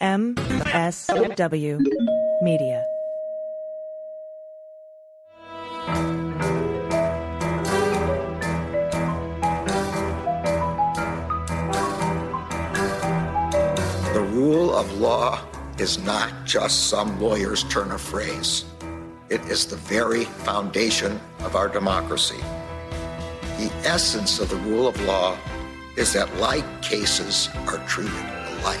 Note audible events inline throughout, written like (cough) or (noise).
MSW Media. The rule of law is not just some lawyer's turn of phrase. It is the very foundation of our democracy. The essence of the rule of law is that like cases are treated alike.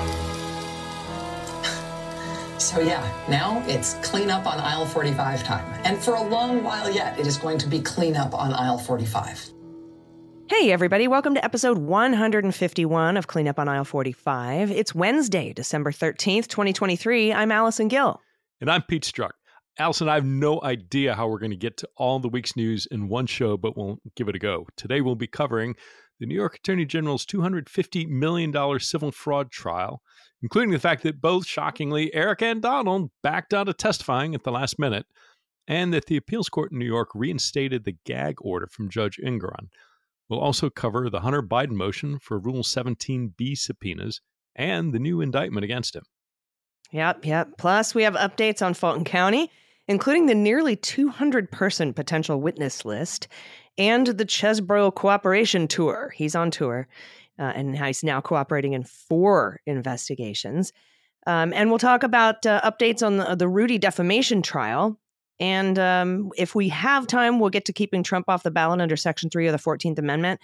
So, yeah, now it's clean up on aisle 45 time. And for a long while yet, it is going to be clean up on aisle 45. Hey, everybody, welcome to episode 151 of Clean Up on Aisle 45. It's Wednesday, December 13th, 2023. I'm Allison Gill. And I'm Pete Strzok. Allison, I have no idea how we're going to get to all the week's news in one show, but we'll give it a go. Today, we'll be covering the New York Attorney General's $250 million civil fraud trial, including the fact that both, shockingly, Eric and Donald backed out of testifying at the last minute, and that the appeals court in New York reinstated the gag order from Judge Engoron. We'll also cover the Hunter Biden motion for Rule 17b subpoenas and the new indictment against him. Yep, yep. Plus, we have updates on Fulton County, including the nearly 200 person potential witness list and the Chesebro cooperation tour. He's on tour, uh, and he's now cooperating in four investigations. Um, and we'll talk about uh, updates on the, the Rudy defamation trial and um, if we have time, we'll get to keeping Trump off the ballot under Section 3 of the 14th Amendment.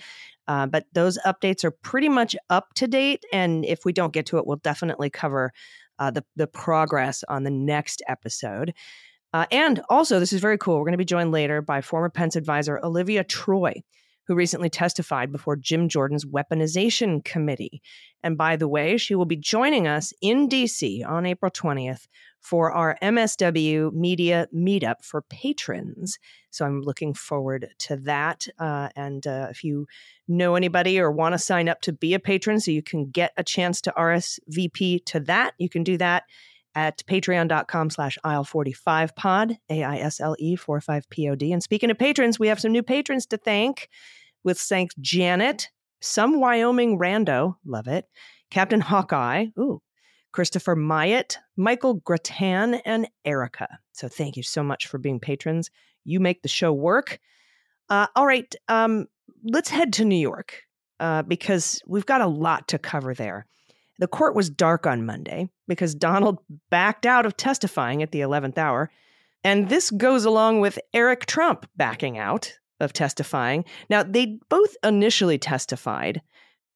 Uh, but those updates are pretty much up to date. And if we don't get to it, we'll definitely cover uh, the, the progress on the next episode. Uh, and also, this is very cool. We're going to be joined later by former Pence advisor Olivia Troye, who recently testified before Jim Jordan's weaponization committee. And by the way, she will be joining us in DC on April 20th for our MSW Media Meetup for patrons. So I'm looking forward to that. Uh, and uh, if you know anybody or want to sign up to be a patron so you can get a chance to RSVP to that, you can do that at patreon.com slash aisle45pod, A-I-S-L-E 45-P-O-D. And speaking of patrons, we have some new patrons to thank with St. Janet, some Wyoming rando, love it, Captain Hawkeye, ooh, Christopher Myatt, Michael Gratan, and Erica. So thank you so much for being patrons. You make the show work. Uh, all right, um, let's head to New York uh, because we've got a lot to cover there. The court was dark on Monday because Donald backed out of testifying at the 11th hour. And this goes along with Eric Trump backing out of testifying. Now, they both initially testified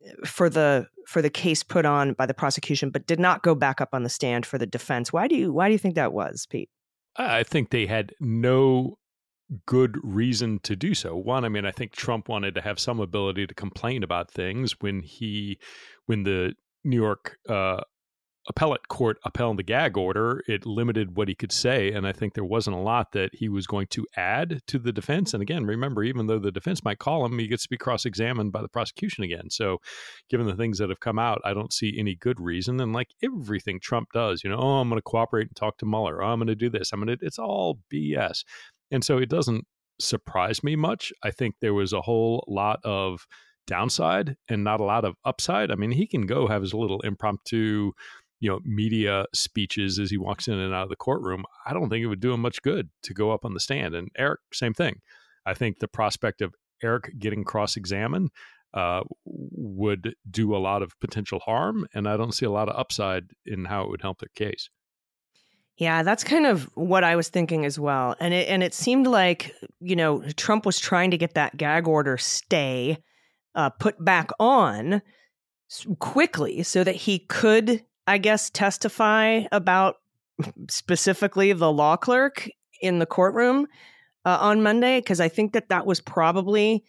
uh, for the for the case put on by the prosecution, but did not go back up on the stand for the defense. Why do you why do you think that was, Pete? I think they had no good reason to do so. One, I mean, I think Trump wanted to have some ability to complain about things when he when the New York uh, appellate court upheld the gag order, it limited what he could say. And I think there wasn't a lot that he was going to add to the defense. And again, remember, even though the defense might call him, he gets to be cross examined by the prosecution again. So, given the things that have come out, I don't see any good reason. And like everything Trump does, you know, oh, I'm going to cooperate and talk to Mueller. Oh, I'm going to do this. I'm going to, it's all BS. And so it doesn't surprise me much. I think there was a whole lot of downside and not a lot of upside. I mean, he can go have his little impromptu you know media speeches as he walks in and out of the courtroom i don't think it would do him much good to go up on the stand and eric same thing i think the prospect of eric getting cross-examined uh, would do a lot of potential harm and i don't see a lot of upside in how it would help their case yeah, that's kind of what I was thinking as well. And it and it seemed like, you know, Trump was trying to get that gag order stay uh, put back on quickly so that he could I guess, testify about (laughs) specifically the law clerk in the courtroom uh, on Monday because I think that that was probably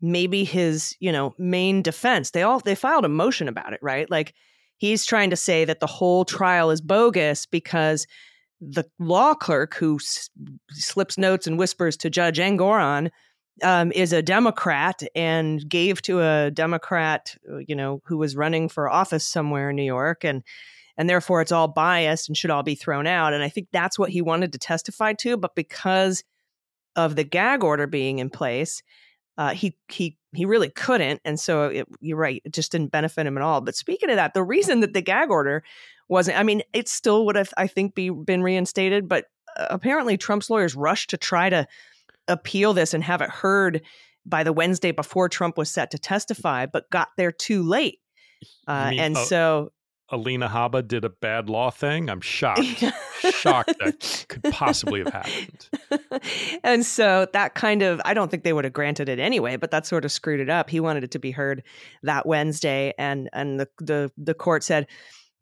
maybe his, you know, main defense. They all they filed a motion about it, right? Like he's trying to say that the whole trial is bogus because the law clerk who s- slips notes and whispers to Judge Engoron um, is a Democrat and gave to a Democrat, uh, you know, who was running for office somewhere in New York, and and therefore it's all biased and should all be thrown out. And I think that's what he wanted to testify to, but because of the gag order being in place, uh, he he he really couldn't, and so it, you're right, it just didn't benefit him at all. But speaking of that, the reason that the gag order wasn't, I mean, it still would have, I think, be been reinstated, but uh, apparently Trump's lawyers rushed to try to appeal this and have it heard by the Wednesday before Trump was set to testify, but got there too late. Uh, mean, and uh, so Alina Habba did a bad law thing. I'm shocked. (laughs) shocked that could possibly have happened. (laughs) and so that kind of, I don't think they would have granted it anyway, but that sort of screwed it up. He wanted it to be heard that Wednesday, and and the the the court said,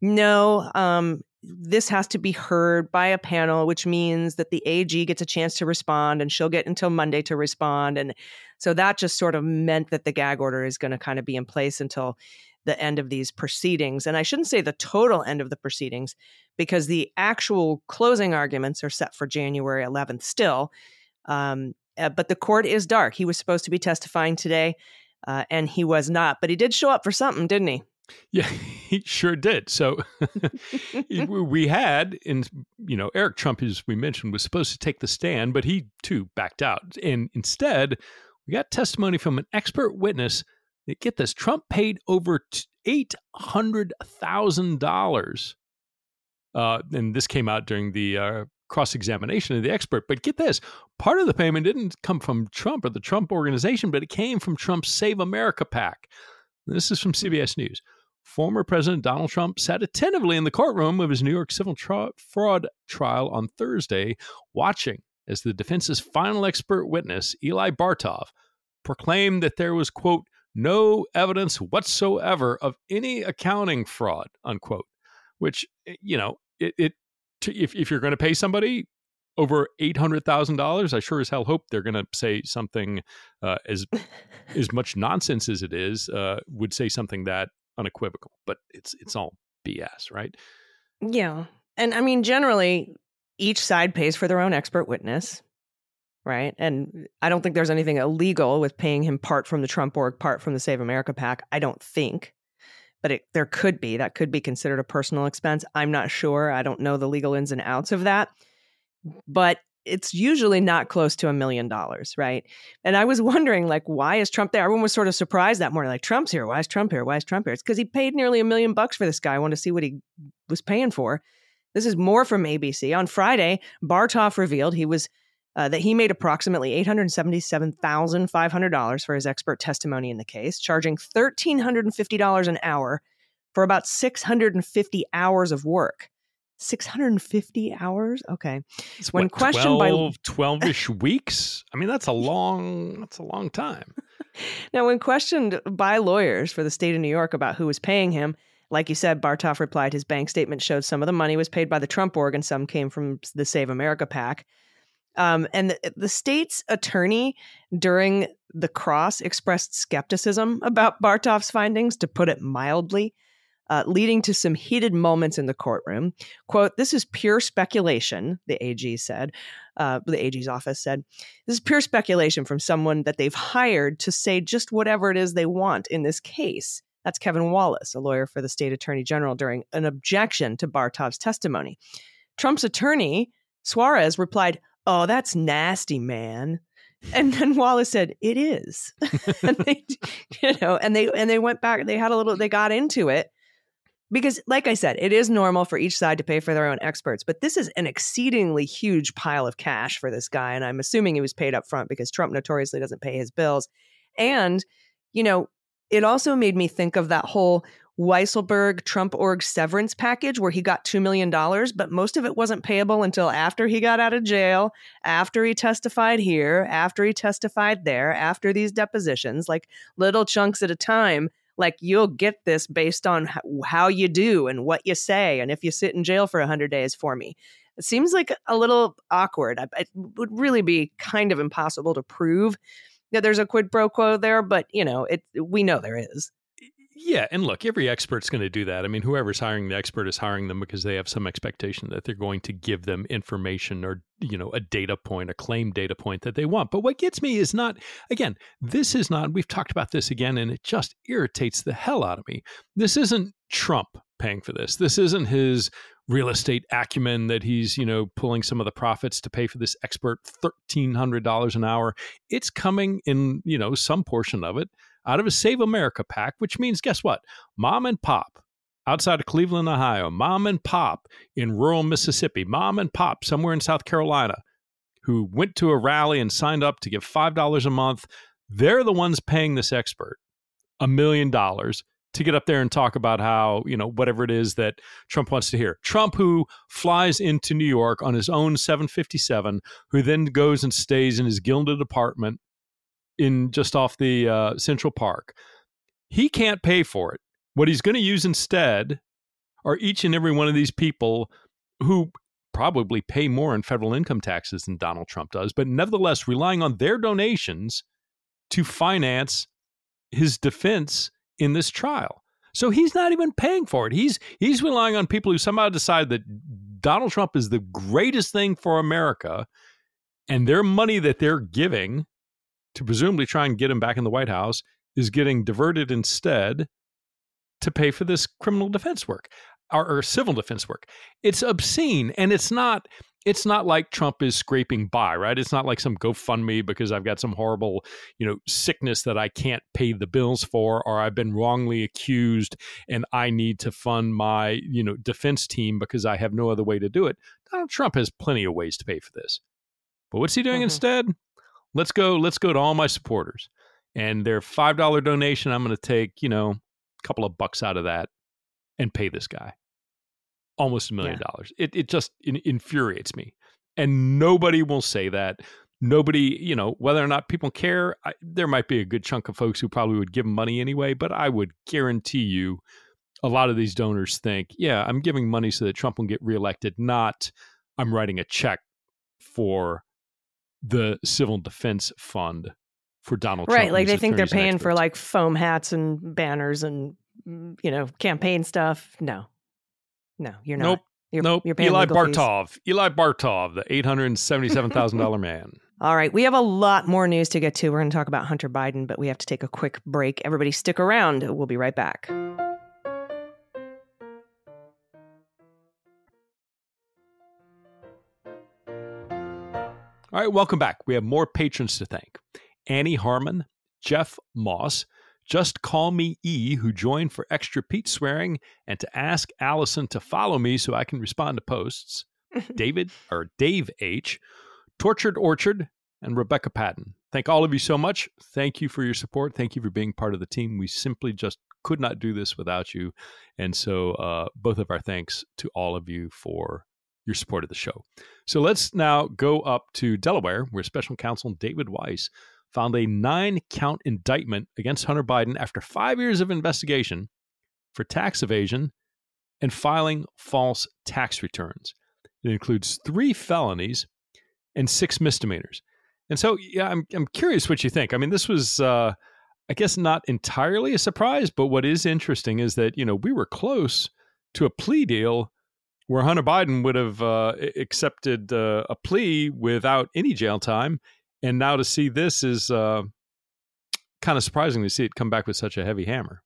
no, um, this has to be heard by a panel, which means that the AG gets a chance to respond, and she'll get until Monday to respond, and so that just sort of meant that the gag order is going to kind of be in place until the end of these proceedings. And I shouldn't say the total end of the proceedings because the actual closing arguments are set for January 11th still. Um, uh, but the court is dark. He was supposed to be testifying today, uh, and he was not. But he did show up for something, didn't he? Yeah, (laughs) he sure did. So (laughs) we had, and you know, Eric Trump, as we mentioned, was supposed to take the stand, but he too backed out. And instead, we got testimony from an expert witness that get this: Trump paid over eight hundred thousand dollars. Uh, and this came out during the uh, cross examination of the expert. But get this part of the payment didn't come from Trump or the Trump organization, but it came from Trump's Save America PAC. This is from CBS News. Former President Donald Trump sat attentively in the courtroom of his New York civil tra- fraud trial on Thursday, watching as the defense's final expert witness, Eli Bartov, proclaimed that there was, quote, no evidence whatsoever of any accounting fraud, unquote. Which, eh, you know, it, it if, if you're going to pay somebody over eight hundred thousand dollars, I sure as hell hope they're going to say something uh, as (laughs) as much nonsense as it is uh, would say something that unequivocal. But it's it's all BS, right? Yeah. And I mean, generally, each side pays for their own expert witness, right? And I don't think there's anything illegal with paying him part from the Trump org, part from the Save America pack. I don't think. But it, there could be. That could be considered a personal expense. I'm not sure. I don't know the legal ins and outs of that. But it's usually not close to a million dollars, right? And I was (laughs) wondering, like, why is Trump there? Everyone was sort of surprised that morning, like, Trump's here. Why is Trump here? Why is Trump here? It's because he paid nearly a million bucks for this guy. I wanted to see what he was paying for. This is more from ABC. On Friday, Bartov revealed he was uh, that he made approximately eight hundred seventy-seven thousand five hundred dollars for his expert testimony in the case, charging thirteen hundred and fifty dollars an hour for about six hundred and fifty hours of work. 650 hours okay It's When what, questioned by- 12, 12-ish weeks. I mean, that's a long that's a long time. (laughs) Now, when questioned by lawyers for the state of New York about who was paying him, like you said, Bartov replied his bank statement showed some of the money was paid by the Trump org and some came from the Save America PAC. Um, and the, the state's attorney during the cross expressed skepticism about Bartov's findings, to put it mildly, uh, leading to some heated moments in the courtroom. Quote, This is pure speculation, the AG said. Uh, the AG's office said. This is pure speculation from someone that they've hired to say just whatever it is they want in this case. That's Kevin Wallace, a lawyer for the state attorney general, during an objection to Bartov's testimony. Trump's attorney, Suarez, replied, Oh, that's nasty, man. And then (laughs) Wallace said, "It is." (laughs) and they, you know, and they and they went back. They had a little. They got into it because, like I said, it is normal for each side to pay for their own experts. But this is an exceedingly huge pile of cash for this guy, and I'm assuming he was paid up front because Trump notoriously doesn't pay his bills. And you know, it also made me think of that whole Weisselberg Trump org severance package where he got $2 million, but most of it wasn't payable until after he got out of jail, after he testified here, after he testified there, after these depositions, like little chunks at a time. Like you'll get this based on how you do and what you say, and if you sit in jail for 100 days for me. It seems like a little awkward. It would really be kind of impossible to prove that there's a quid pro quo there, but you know, it we know there is. Yeah, and look, every expert's going to do that. I mean, whoever's hiring the expert is hiring them because they have some expectation that they're going to give them information or, you know, a data point, a claim data point that they want. But what gets me is not, again, this is not, we've talked about this again, and it just irritates the hell out of me. This isn't Trump paying for this. This isn't his real estate acumen that he's, you know, pulling some of the profits to pay for this expert $1,300 an hour. It's coming in, you know, some portion of it out of a Save America pack, which means guess what? Mom and pop outside of Cleveland, Ohio, mom and pop in rural Mississippi, mom and pop somewhere in South Carolina who went to a rally and signed up to give $5 a month, they're the ones paying this expert a million dollars to get up there and talk about how, you know, whatever it is that Trump wants to hear. Trump, who flies into New York on his own 757, who then goes and stays in his gilded apartment in just off the uh, Central Park. He can't pay for it. What he's going to use instead are each and every one of these people who probably pay more in federal income taxes than Donald Trump does, but nevertheless relying on their donations to finance his defense in this trial. So he's not even paying for it. He's he's relying on people who somehow decide that Donald Trump is the greatest thing for America and their money that they're giving to presumably try and get him back in the White House is getting diverted instead to pay for this criminal defense work or, or, civil defense work. It's obscene, and it's not. It's not like Trump is scraping by, right? It's not like some GoFundMe because I've got some horrible, you know, sickness that I can't pay the bills for, or I've been wrongly accused and I need to fund my, you know, defense team because I have no other way to do it. Donald Trump has plenty of ways to pay for this. But what's he doing mm-hmm. instead? Let's go let's go to all my supporters. And their five dollar donation i'm going to take you know a couple of bucks out of that and pay this guy. Almost a million dollars. It, it just in, infuriates me. And nobody will say that. Nobody you know whether or not people care I, there might be a good chunk of folks who probably would give money anyway but i would guarantee you a lot of these donors think yeah i'm giving money so that trump will get reelected not i'm writing a check for the civil defense fund for Donald right, Trump. Right. Like they think they're paying for like foam hats and banners and mm, you know campaign stuff. No, no, you're not. Nope. You're, nope. You're Eli Bartov. Fees. Eli Bartov, the eight hundred and seventy-seven thousand dollar (laughs) man. All right, we have a lot more news to get to. We're going to talk about Hunter Biden, but we have to take a quick break. Everybody, stick around. We'll be right back. All right, welcome back. We have more patrons to thank Annie Harmon, Jeff Moss, Just Call Me E, who joined for extra Pete swearing, and to ask Allison to follow me so I can respond to posts. (laughs) David or Dave H, Tortured Orchard, and Rebecca Patton. Thank all of you so much. Thank you for your support. Thank you for being part of the team. We simply just could not do this without you. And so, uh, both of our thanks to all of you for your support of the show. So let's now go up to Delaware, where special counsel David Weiss found a nine count indictment against Hunter Biden after five years of investigation for tax evasion and filing false tax returns. It includes three felonies and six misdemeanors. And so, yeah, I'm, I'm curious what you think. I mean, this was, uh, I guess, not entirely a surprise, but what is interesting is that, you know, we were close to a plea deal where Hunter Biden would have uh, accepted uh, a plea without any jail time. And now to see this is uh, kind of surprising to see it come back with such a heavy hammer.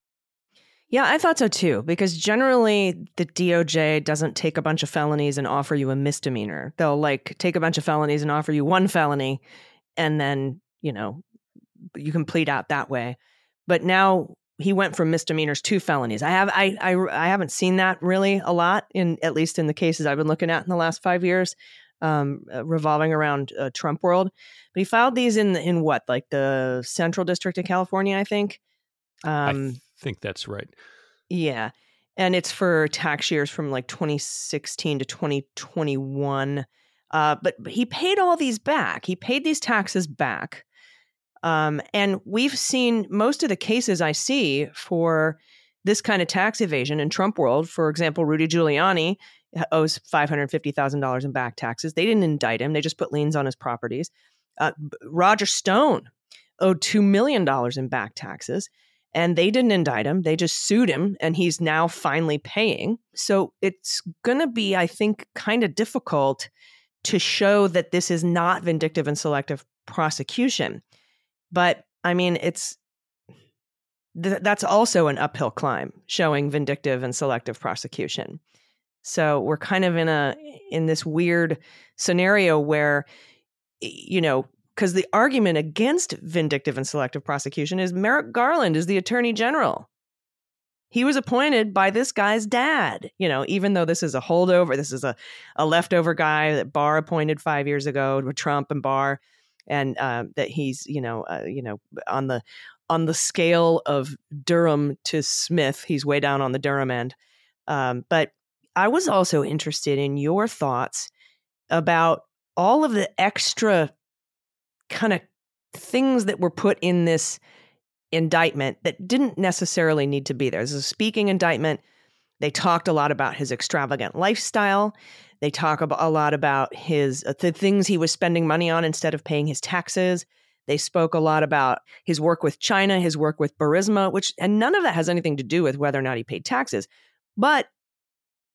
Yeah, I thought so too, because generally the DOJ doesn't take a bunch of felonies and offer you a misdemeanor. They'll like take a bunch of felonies and offer you one felony, and then, you know, you can plead out that way. But now he went from misdemeanors to felonies. I have I, I I haven't seen that really a lot in at least in the cases I've been looking at in the last five years, um, uh, revolving around uh, Trump world. But he filed these in in what like the Central District of California, I think. Um, I think that's right. Yeah, and it's for tax years from like 2016 to 2021. Uh, but, but he paid all these back. He paid these taxes back. Um, and we've seen most of the cases I see for this kind of tax evasion in Trump world. For example, Rudy Giuliani owes $550,000 in back taxes. They didn't indict him, they just put liens on his properties. Uh, Roger Stone owed $2 million in back taxes. and they didn't indict him. They just sued him, and he's now finally paying. So it's going to be, I think, kind of difficult to show that this is not vindictive and selective prosecution. But I mean, it's th- that's also an uphill climb showing vindictive and selective prosecution. So we're kind of in a in this weird scenario where you know because the argument against vindictive and selective prosecution is Merrick Garland is the attorney general. He was appointed by this guy's dad, you know, even though this is a holdover, this is a, a leftover guy that Barr appointed five years ago with Trump and Barr, and uh, that he's, you know, uh, you know, on the on the scale of Durham to Smith, he's way down on the Durham end. Um, but I was also interested in your thoughts about all of the extra kind of things that were put in this indictment that didn't necessarily need to be there. This is a speaking indictment. They talked a lot about his extravagant lifestyle. They talk a lot about his uh, the things he was spending money on instead of paying his taxes. They spoke a lot about his work with China, his work with Burisma, which and none of that has anything to do with whether or not he paid taxes. But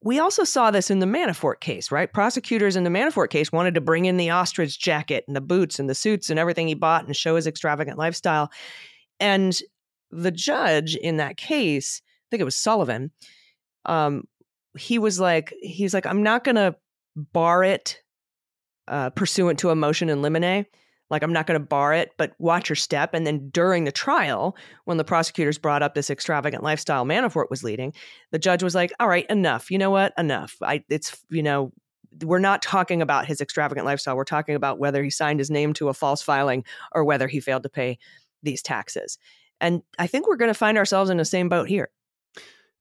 we also saw this in the Manafort case, right? Prosecutors in the Manafort case wanted to bring in the ostrich jacket and the boots and the suits and everything he bought and show his extravagant lifestyle. And the judge in that case, I think it was Sullivan, um, he was like, he's like, I'm not going to bar it uh, pursuant to a motion in limine. Like i'm not going to bar it but watch your step. And then during the trial when the prosecutors brought up this extravagant lifestyle manafort was leading the judge was like all right enough. You know what? Enough. I it's you know we're not talking about his extravagant lifestyle. We're talking about whether he signed his name to a false filing or whether he failed to pay these taxes. And i think we're going to find ourselves in the same boat here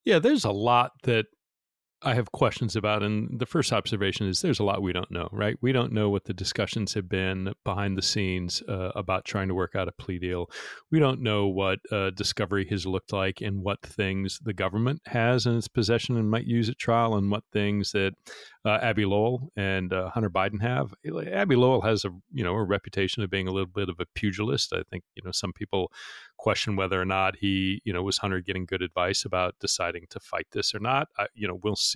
yeah there's a lot that I have questions about. And the first observation is there's a lot we don't know, right? We don't know what the discussions have been behind the scenes uh, about trying to work out a plea deal. We don't know what uh, discovery has looked like and what things the government has in its possession and might use at trial and what things that uh, Abbe Lowell and uh, Hunter Biden have. Abbe Lowell has a you know a reputation of being a little bit of a pugilist. I think you know some people question whether or not he you know was Hunter getting good advice about deciding to fight this or not. I, you know we'll see.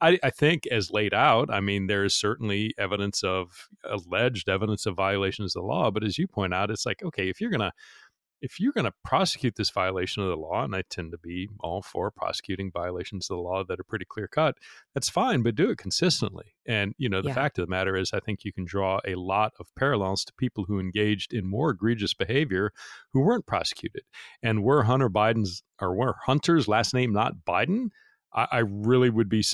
I, I, think, as laid out, I mean, there is certainly evidence of alleged evidence of violations of the law. But as you point out, it's like, okay, if you're going to if you're going to prosecute this violation of the law, and I tend to be all for prosecuting violations of the law that are pretty clear cut, that's fine, but do it consistently. And, you know, the yeah. fact of the matter is, I think you can draw a lot of parallels to people who engaged in more egregious behavior who weren't prosecuted. And were Hunter Biden's, or were Hunter's last name not Biden? I, I really would be,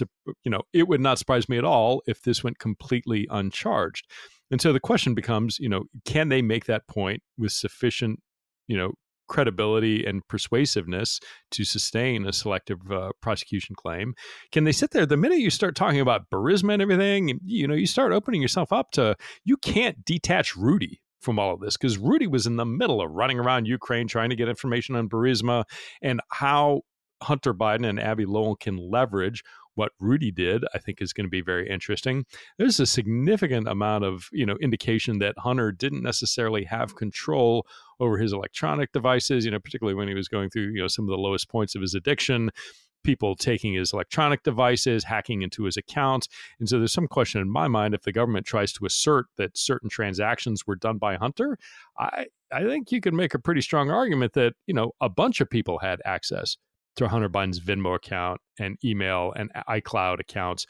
you know, it would not surprise me at all if this went completely uncharged. And so the question becomes, you know, can they make that point with sufficient you know credibility and persuasiveness to sustain a selective uh, prosecution claim can they sit there the minute you start talking about Burisma and everything you know you start opening yourself up to you can't detach rudy from all of this because rudy was in the middle of running around ukraine trying to get information on Burisma and how hunter biden and Abbe lowell can leverage what Rudy did, I think is going to be very interesting. There's a significant amount of, you know, indication that Hunter didn't necessarily have control over his electronic devices, you know, particularly when he was going through, you know, some of the lowest points of his addiction people taking his electronic devices, hacking into his accounts. And so there's some question in my mind if the government tries to assert that certain transactions were done by Hunter, I I think you can make a pretty strong argument that, you know, a bunch of people had access to Hunter Biden's Venmo account and email and iCloud accounts,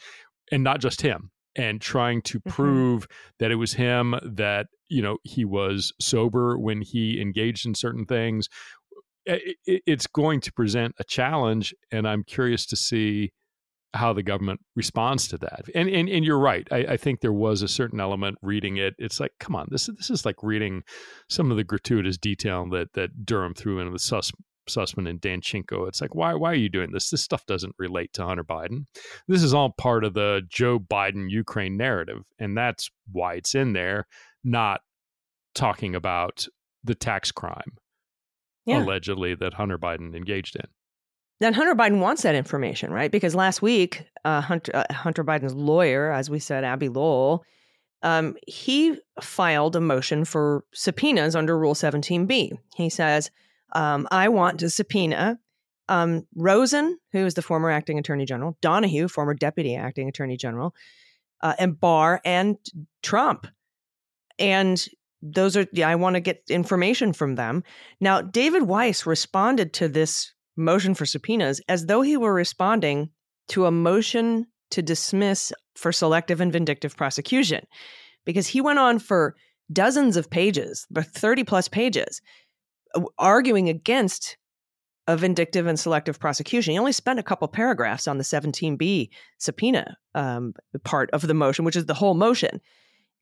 and not just him. And trying to mm-hmm. prove that it was him, that you know he was sober when he engaged in certain things. it's going to present a challenge, and I'm curious to see how the government responds to that. And and, and you're right. I, I, think there was a certain element reading it. It's like, come on, this is this is like reading some of the gratuitous detail that that Durham threw into the sus Sussmann and Danchenko. It's like, why, why are you doing this? This stuff doesn't relate to Hunter Biden. This is all part of the Joe Biden Ukraine narrative. And that's why it's in there, not talking about the tax crime yeah. allegedly that Hunter Biden engaged in. Then Hunter Biden wants that information, right? Because last week, uh, Hunter, uh, Hunter Biden's lawyer, as we said, Abbe Lowell, um, he filed a motion for subpoenas under Rule 17b. He says, Um, I want to subpoena um, Rosen, who is the former acting attorney general, Donoghue, former deputy acting attorney general, uh, and Barr and Trump. And those are, yeah, I want to get information from them. Now, David Weiss responded to this motion for subpoenas as though he were responding to a motion to dismiss for selective and vindictive prosecution because he went on for dozens of pages, 30 plus pages, arguing against a vindictive and selective prosecution. He only spent a couple paragraphs on the 17B subpoena um, part of the motion, which is the whole motion.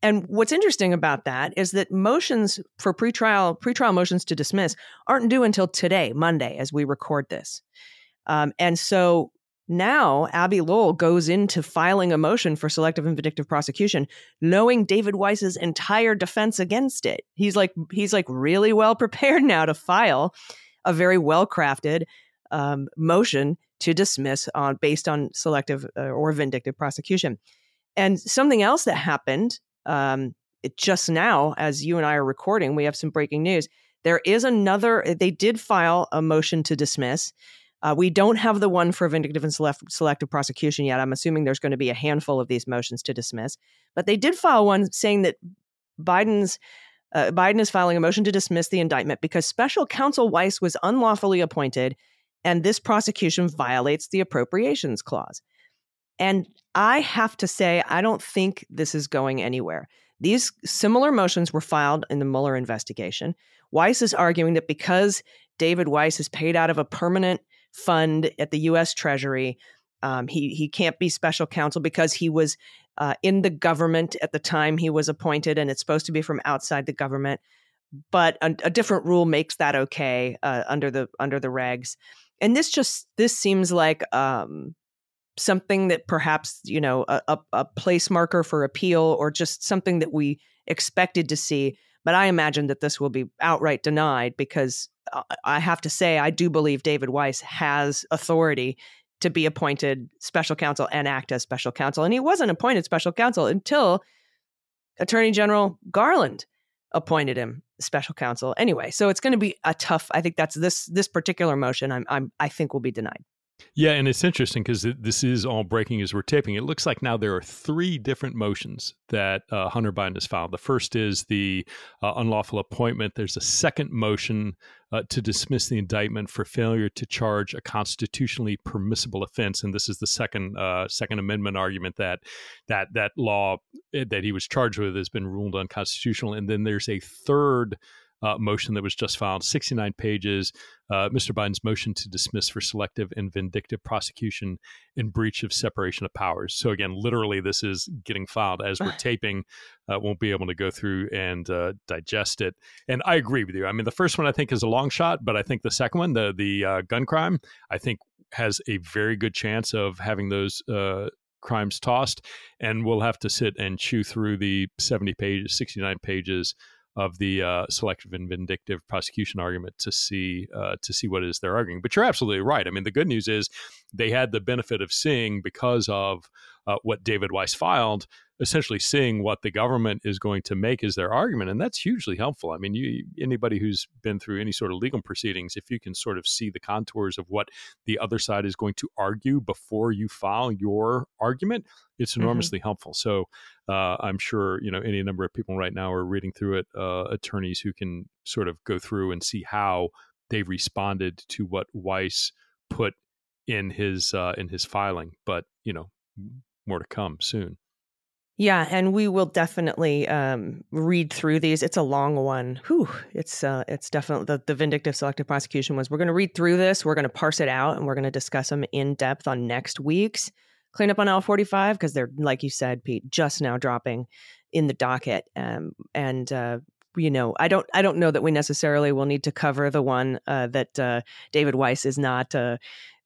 And what's interesting about that is that motions for pretrial pretrial motions to dismiss aren't due until today, Monday, as we record this. Um, and so now Abbe Lowell goes into filing a motion for selective and vindictive prosecution, knowing David Weiss's entire defense against it. He's like he's like really well (laughs) prepared now to file a very well crafted um, motion to dismiss on based on selective uh, or vindictive prosecution. And something else that happened um, just now, as you and I are recording, we have some breaking news. There is another. They did file a motion to dismiss. Uh, we don't have the one for vindictive and select, selective prosecution yet. I'm assuming there's going to be a handful of these motions to dismiss, but they did file one saying that Biden's uh, Biden is filing a motion to dismiss the indictment because special counsel Weiss was unlawfully appointed and this prosecution violates the appropriations clause. And I have to say, I don't think this is going anywhere. These similar motions were filed in the Mueller investigation. Weiss is arguing that because David Weiss is paid out of a permanent fund at the U.S. Treasury, um, he he can't be special counsel because he was uh, in the government at the time he was appointed, and it's supposed to be from outside the government. But a, a different rule makes that okay uh, under the under the regs. And this just this seems like um, something that perhaps you know a, a, place marker for appeal, or just something that we expected to see. But I imagine that this will be outright denied because I have to say I do believe David Weiss has authority to be appointed special counsel and act as special counsel. And he wasn't appointed special counsel until Attorney General Garland appointed him special counsel. Anyway, so it's going to be a tough. I think that's this this particular motion. I'm, I'm I think will be denied. Yeah, and it's interesting because this is all breaking as we're taping. It looks like now there are three different motions that uh, Hunter Biden has filed. The first is the uh, unlawful appointment. There's a second motion uh, to dismiss the indictment for failure to charge a constitutionally permissible offense, and this is the second uh, Second Amendment argument that that that law eh, that he was charged with has been ruled unconstitutional. And then there's a third uh, motion that was just filed, 69 pages. Uh, Mr. Biden's motion to dismiss for selective and vindictive prosecution in breach of separation of powers. So, again, literally, this is getting filed as we're taping. Uh, won't be able to go through and uh, digest it. And I agree with you. I mean, the first one I think is a long shot, but I think the second one, the the uh, gun crime, I think has a very good chance of having those uh, crimes tossed, and we'll have to sit and chew through the 70 pages, 69 pages of the uh, selective and vindictive prosecution argument to see uh, to see what it is they're arguing. But you're absolutely right. I mean, the good news is they had the benefit of seeing because of uh, what David Weiss filed, essentially seeing what the government is going to make as their argument, and that's hugely helpful. I mean, you, anybody who's been through any sort of legal proceedings, if you can sort of see the contours of what the other side is going to argue before you file your argument, it's mm-hmm. enormously mm-hmm. helpful. So uh, I'm sure you know any number of people right now are reading through it, uh, attorneys who can sort of go through and see how they responded to what Weiss put in his uh, in his filing. But you know, more to come soon. Yeah, and we will definitely um, read through these. It's a long one. Whew, it's uh, it's definitely the, the vindictive selective prosecution was. We're going to read through this. We're going to parse it out, and we're going to discuss them in depth on next week's cleanup on Aisle 45 because they're like you said, Pete, just now dropping in the docket. Um, and uh, you know, I don't I don't know that we necessarily will need to cover the one uh, that uh, David Weiss is not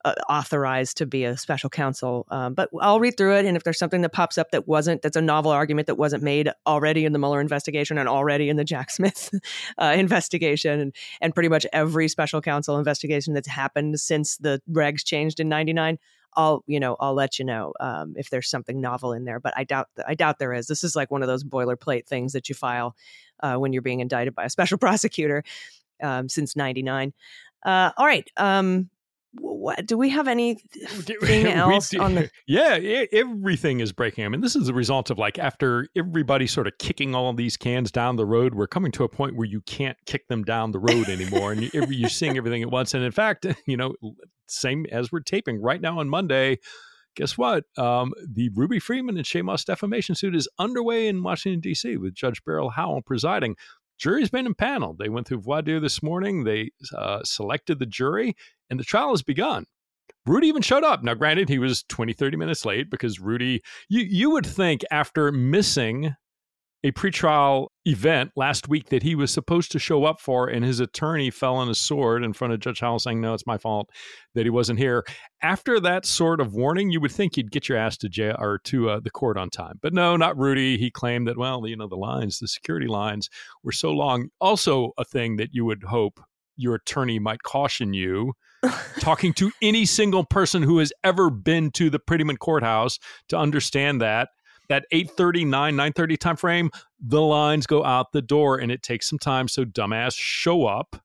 uh, authorized to be a special counsel. Um, but I'll read through it, and if there's something that pops up that wasn't, that's a novel argument that wasn't made already in the Mueller investigation and already in the Jack Smith (laughs) uh, investigation, and, and pretty much every special counsel investigation that's happened since the regs changed in '99. I'll you know I'll let you know um, if there's something novel in there, but I doubt I doubt there is. This is like one of those boilerplate things that you file uh, when you're being indicted by a special (laughs) prosecutor. um, since '99. Uh, all right. Um, what, do we have anything (laughs) else on the? (laughs) Yeah, everything is breaking. I mean, this is the result of like after everybody sort of kicking all of these cans down the road, we're coming to a point where you can't kick them down the road anymore, and you're seeing everything at once. And in fact, (laughs) you know, same as we're taping right now on Monday. Guess what? Um, the Ruby Freeman and Shaye Moss defamation suit is underway in Washington D.C. with Judge Beryl Howell presiding jury's been impaneled. They went through voir dire this morning. They uh, selected the jury, and the trial has begun. Rudy even showed up. Now, granted, he was 20, 30 minutes late because Rudy, you, you would think after missing a pretrial event last week that he was supposed to show up for, and his attorney fell on his sword in front of Judge Howell saying, No, it's my fault that he wasn't here. After that sort of warning, you would think you'd get your ass to jail or to uh, the court on time. But no, not Rudy. He claimed that, well, you know, the lines, the security lines were so long. Also, a thing that you would hope your attorney might caution you (laughs) talking to any single person who has ever been to the Prettyman courthouse to understand that that 839 930 time frame the lines go out the door and it takes some time so dumbass show up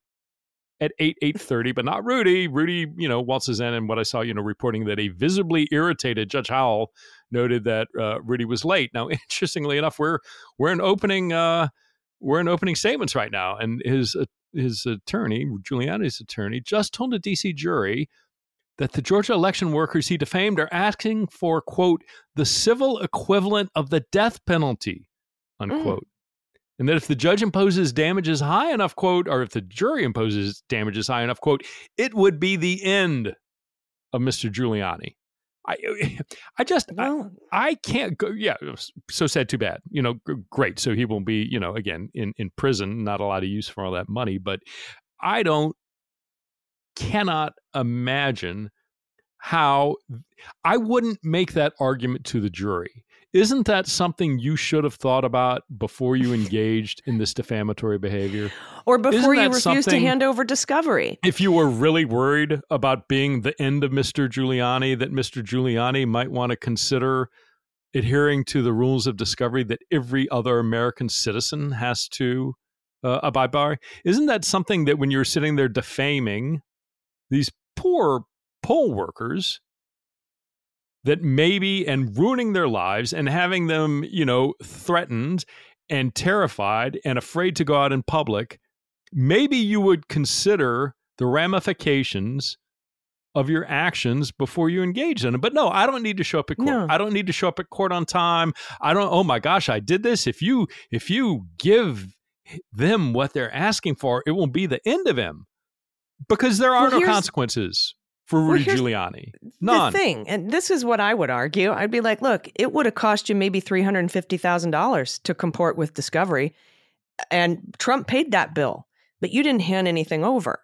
at 8 830 but not rudy. Rudy you know waltzes in and what i saw you know reporting that a visibly irritated judge howell noted that uh, rudy was late. Now (laughs) interestingly enough we're we're in opening uh we're in opening statements right now and his uh, his attorney giuliani's attorney just told a dc jury that the Georgia election workers he defamed are asking for, quote, the civil equivalent of the death penalty, unquote. Mm. And that if the judge imposes damages high enough, quote, or if the jury imposes damages high enough, quote, it would be the end of Mr. Giuliani. I, (laughs) I just, I, I, can't go. Yeah, so sad, too bad. You know, great. So he won't be, you know, again in in prison. Not a lot of use for all that money, but I don't cannot imagine how I wouldn't make that argument to the jury. Isn't that something you should have thought about before you (laughs) engaged in this defamatory behavior? Or before you refused to hand over discovery? If you were really worried about being the end of Mr. Giuliani, that Mr. Giuliani might want to consider adhering to the rules of discovery that every other American citizen has to uh, abide by. Isn't that something that when you're sitting there defaming these poor poll workers that maybe and ruining their lives and having them, you know, threatened and terrified and afraid to go out in public, maybe you would consider the ramifications of your actions before you engage in them. But no, I don't need to show up at court. No. I don't need to show up at court on time. I don't oh my gosh, I did this. If you if you give them what they're asking for, it will be the end of him because there are well, no consequences for Rudy well, Giuliani. None. The thing, and this is what I would argue. I'd be like, look, it would have cost you maybe three hundred and fifty thousand dollars to comport with Discovery, and Trump paid that bill, but you didn't hand anything over.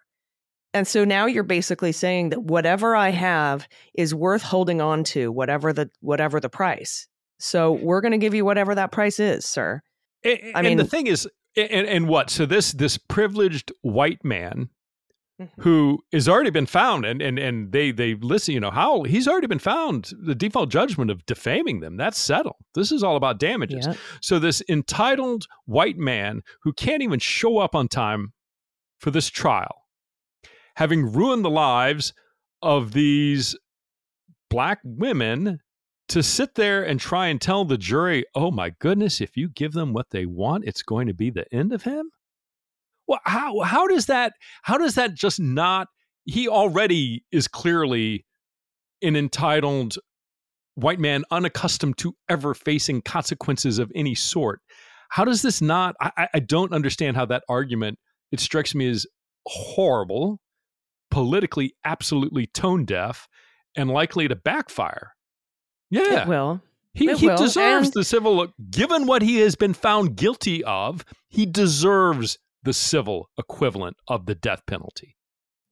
And so now you're basically saying that whatever I have is worth holding on to, whatever the whatever the price. So we're going to give you whatever that price is, sir. And, I mean, the thing is, and, and what? So this this privileged white man Mm-hmm. who has already been found and and and they they listen you know how he's already been found the default judgment of defaming them that's settled this is all about damages yeah. so this entitled white man who can't even show up on time for this trial having ruined the lives of these black women to sit there and try and tell the jury oh my goodness if you give them what they want it's going to be the end of him well, how how does that how does that just not? He already is clearly an entitled white man, unaccustomed to ever facing consequences of any sort. How does this not? I, I don't understand how that argument. It strikes me as horrible, politically absolutely tone deaf, and likely to backfire. Yeah, it will. He, it he will. deserves and- the civil. look. Given what he has been found guilty of, he deserves the civil equivalent of the death penalty.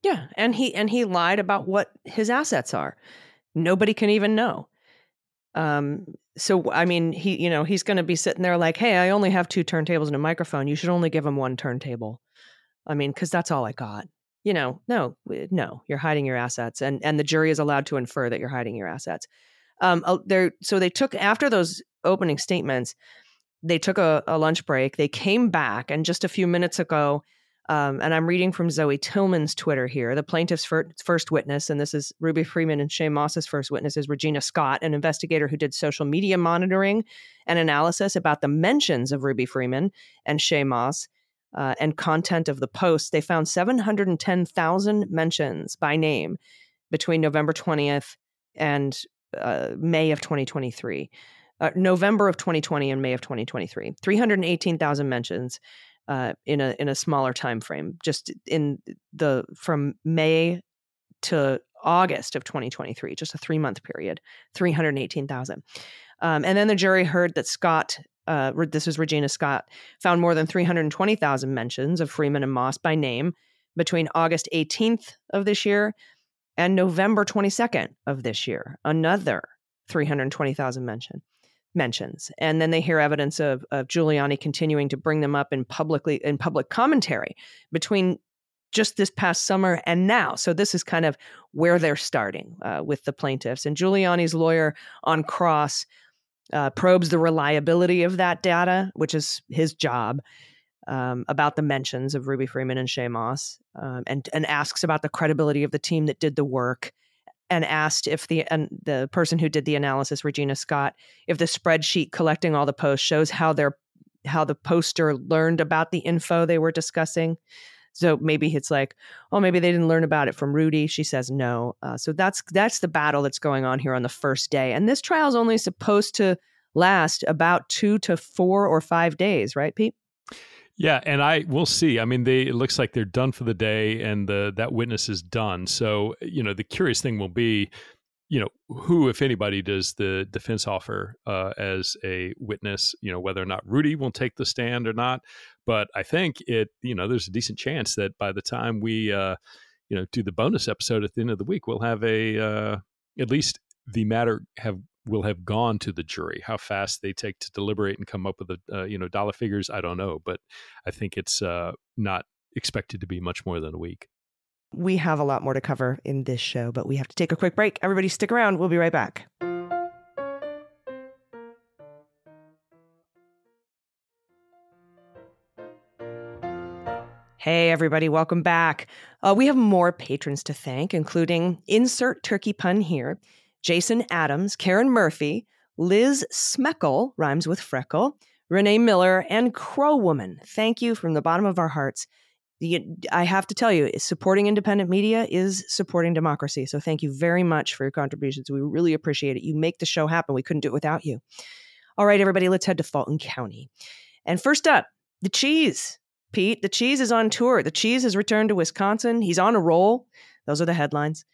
Yeah, and he and he lied about what his assets are. Nobody can even know. Um so I mean he you know he's going to be sitting there like, "Hey, I only have two turntables and a microphone. You should only give him one turntable." I mean, cuz that's all I got. You know, no, no, you're hiding your assets and and the jury is allowed to infer that you're hiding your assets. Um there so they took after those opening statements, they took a, a lunch break. They came back, and just a few minutes ago, Um, and I'm reading from Zoe Tillman's Twitter here. The plaintiff's fir- first witness, and this is Ruby Freeman and Shaye Moss's first witness, is Regina Scott, an investigator who did social media monitoring and analysis about the mentions of Ruby Freeman and Shaye Moss uh, and content of the posts. They found 710,000 mentions by name between November 20th and uh, May of 2023. Uh, November of 2020 and May of 2023. 318,000 mentions uh, in a in a smaller time frame, just in the from May to August of 2023, just a three month period, 318,000. Um, and then the jury heard that Scott, uh, this was Regina Scott, found more than 320,000 mentions of Freeman and Moss by name between August 18th of this year and November 22nd of this year. Another 320,000 mention mentions and then they hear evidence of, of giuliani continuing to bring them up in publicly in public commentary between just this past summer and now. So this is kind of where they're starting uh, with the plaintiffs and giuliani's lawyer on cross uh, probes the reliability of that data which is his job um, about the mentions of ruby freeman and Shaye Moss um, and, and asks about the credibility of the team that did the work and asked if the and the person who did the analysis, Regina Scott, if the spreadsheet collecting all the posts shows how their how the poster learned about the info they were discussing. So maybe it's like, oh, maybe they didn't learn about it from Rudy. She says no. Uh, so that's that's the battle that's going on here on the first day, and this trial is only supposed to last about two to four or five days, right, Pete? Yeah, and I will see. I mean, they it looks like they're done for the day, and the that witness is done. So you know, the curious thing will be, you know, who, if anybody, does the defense offer uh, as a witness? You know, whether or not Rudy will take the stand or not. But I think it, you know, there's a decent chance that by the time we, uh, you know, do the bonus episode at the end of the week, we'll have a uh, at least the matter have will have gone to the jury. How fast they take to deliberate and come up with the uh, you know dollar figures, I don't know, but I think it's uh, not expected to be much more than a week. We have a lot more to cover in this show, but we have to take a quick break. Everybody, stick around. We'll be right back. Hey, everybody, welcome back. Uh, we have more patrons to thank, including Insert Turkey Pun here, Jason Adams, Karen Murphy, Liz Smeckle, rhymes with freckle, Renee Miller, and Crow Woman. Thank you from the bottom of our hearts. I have to tell you, supporting independent media is supporting democracy. So thank you very much for your contributions. We really appreciate it. You make the show happen. We couldn't do it without you. All right, everybody, let's head to Fulton County. And first up, the cheese. Pete, the cheese is on tour. The cheese has returned to Wisconsin. He's on a roll. Those are the headlines.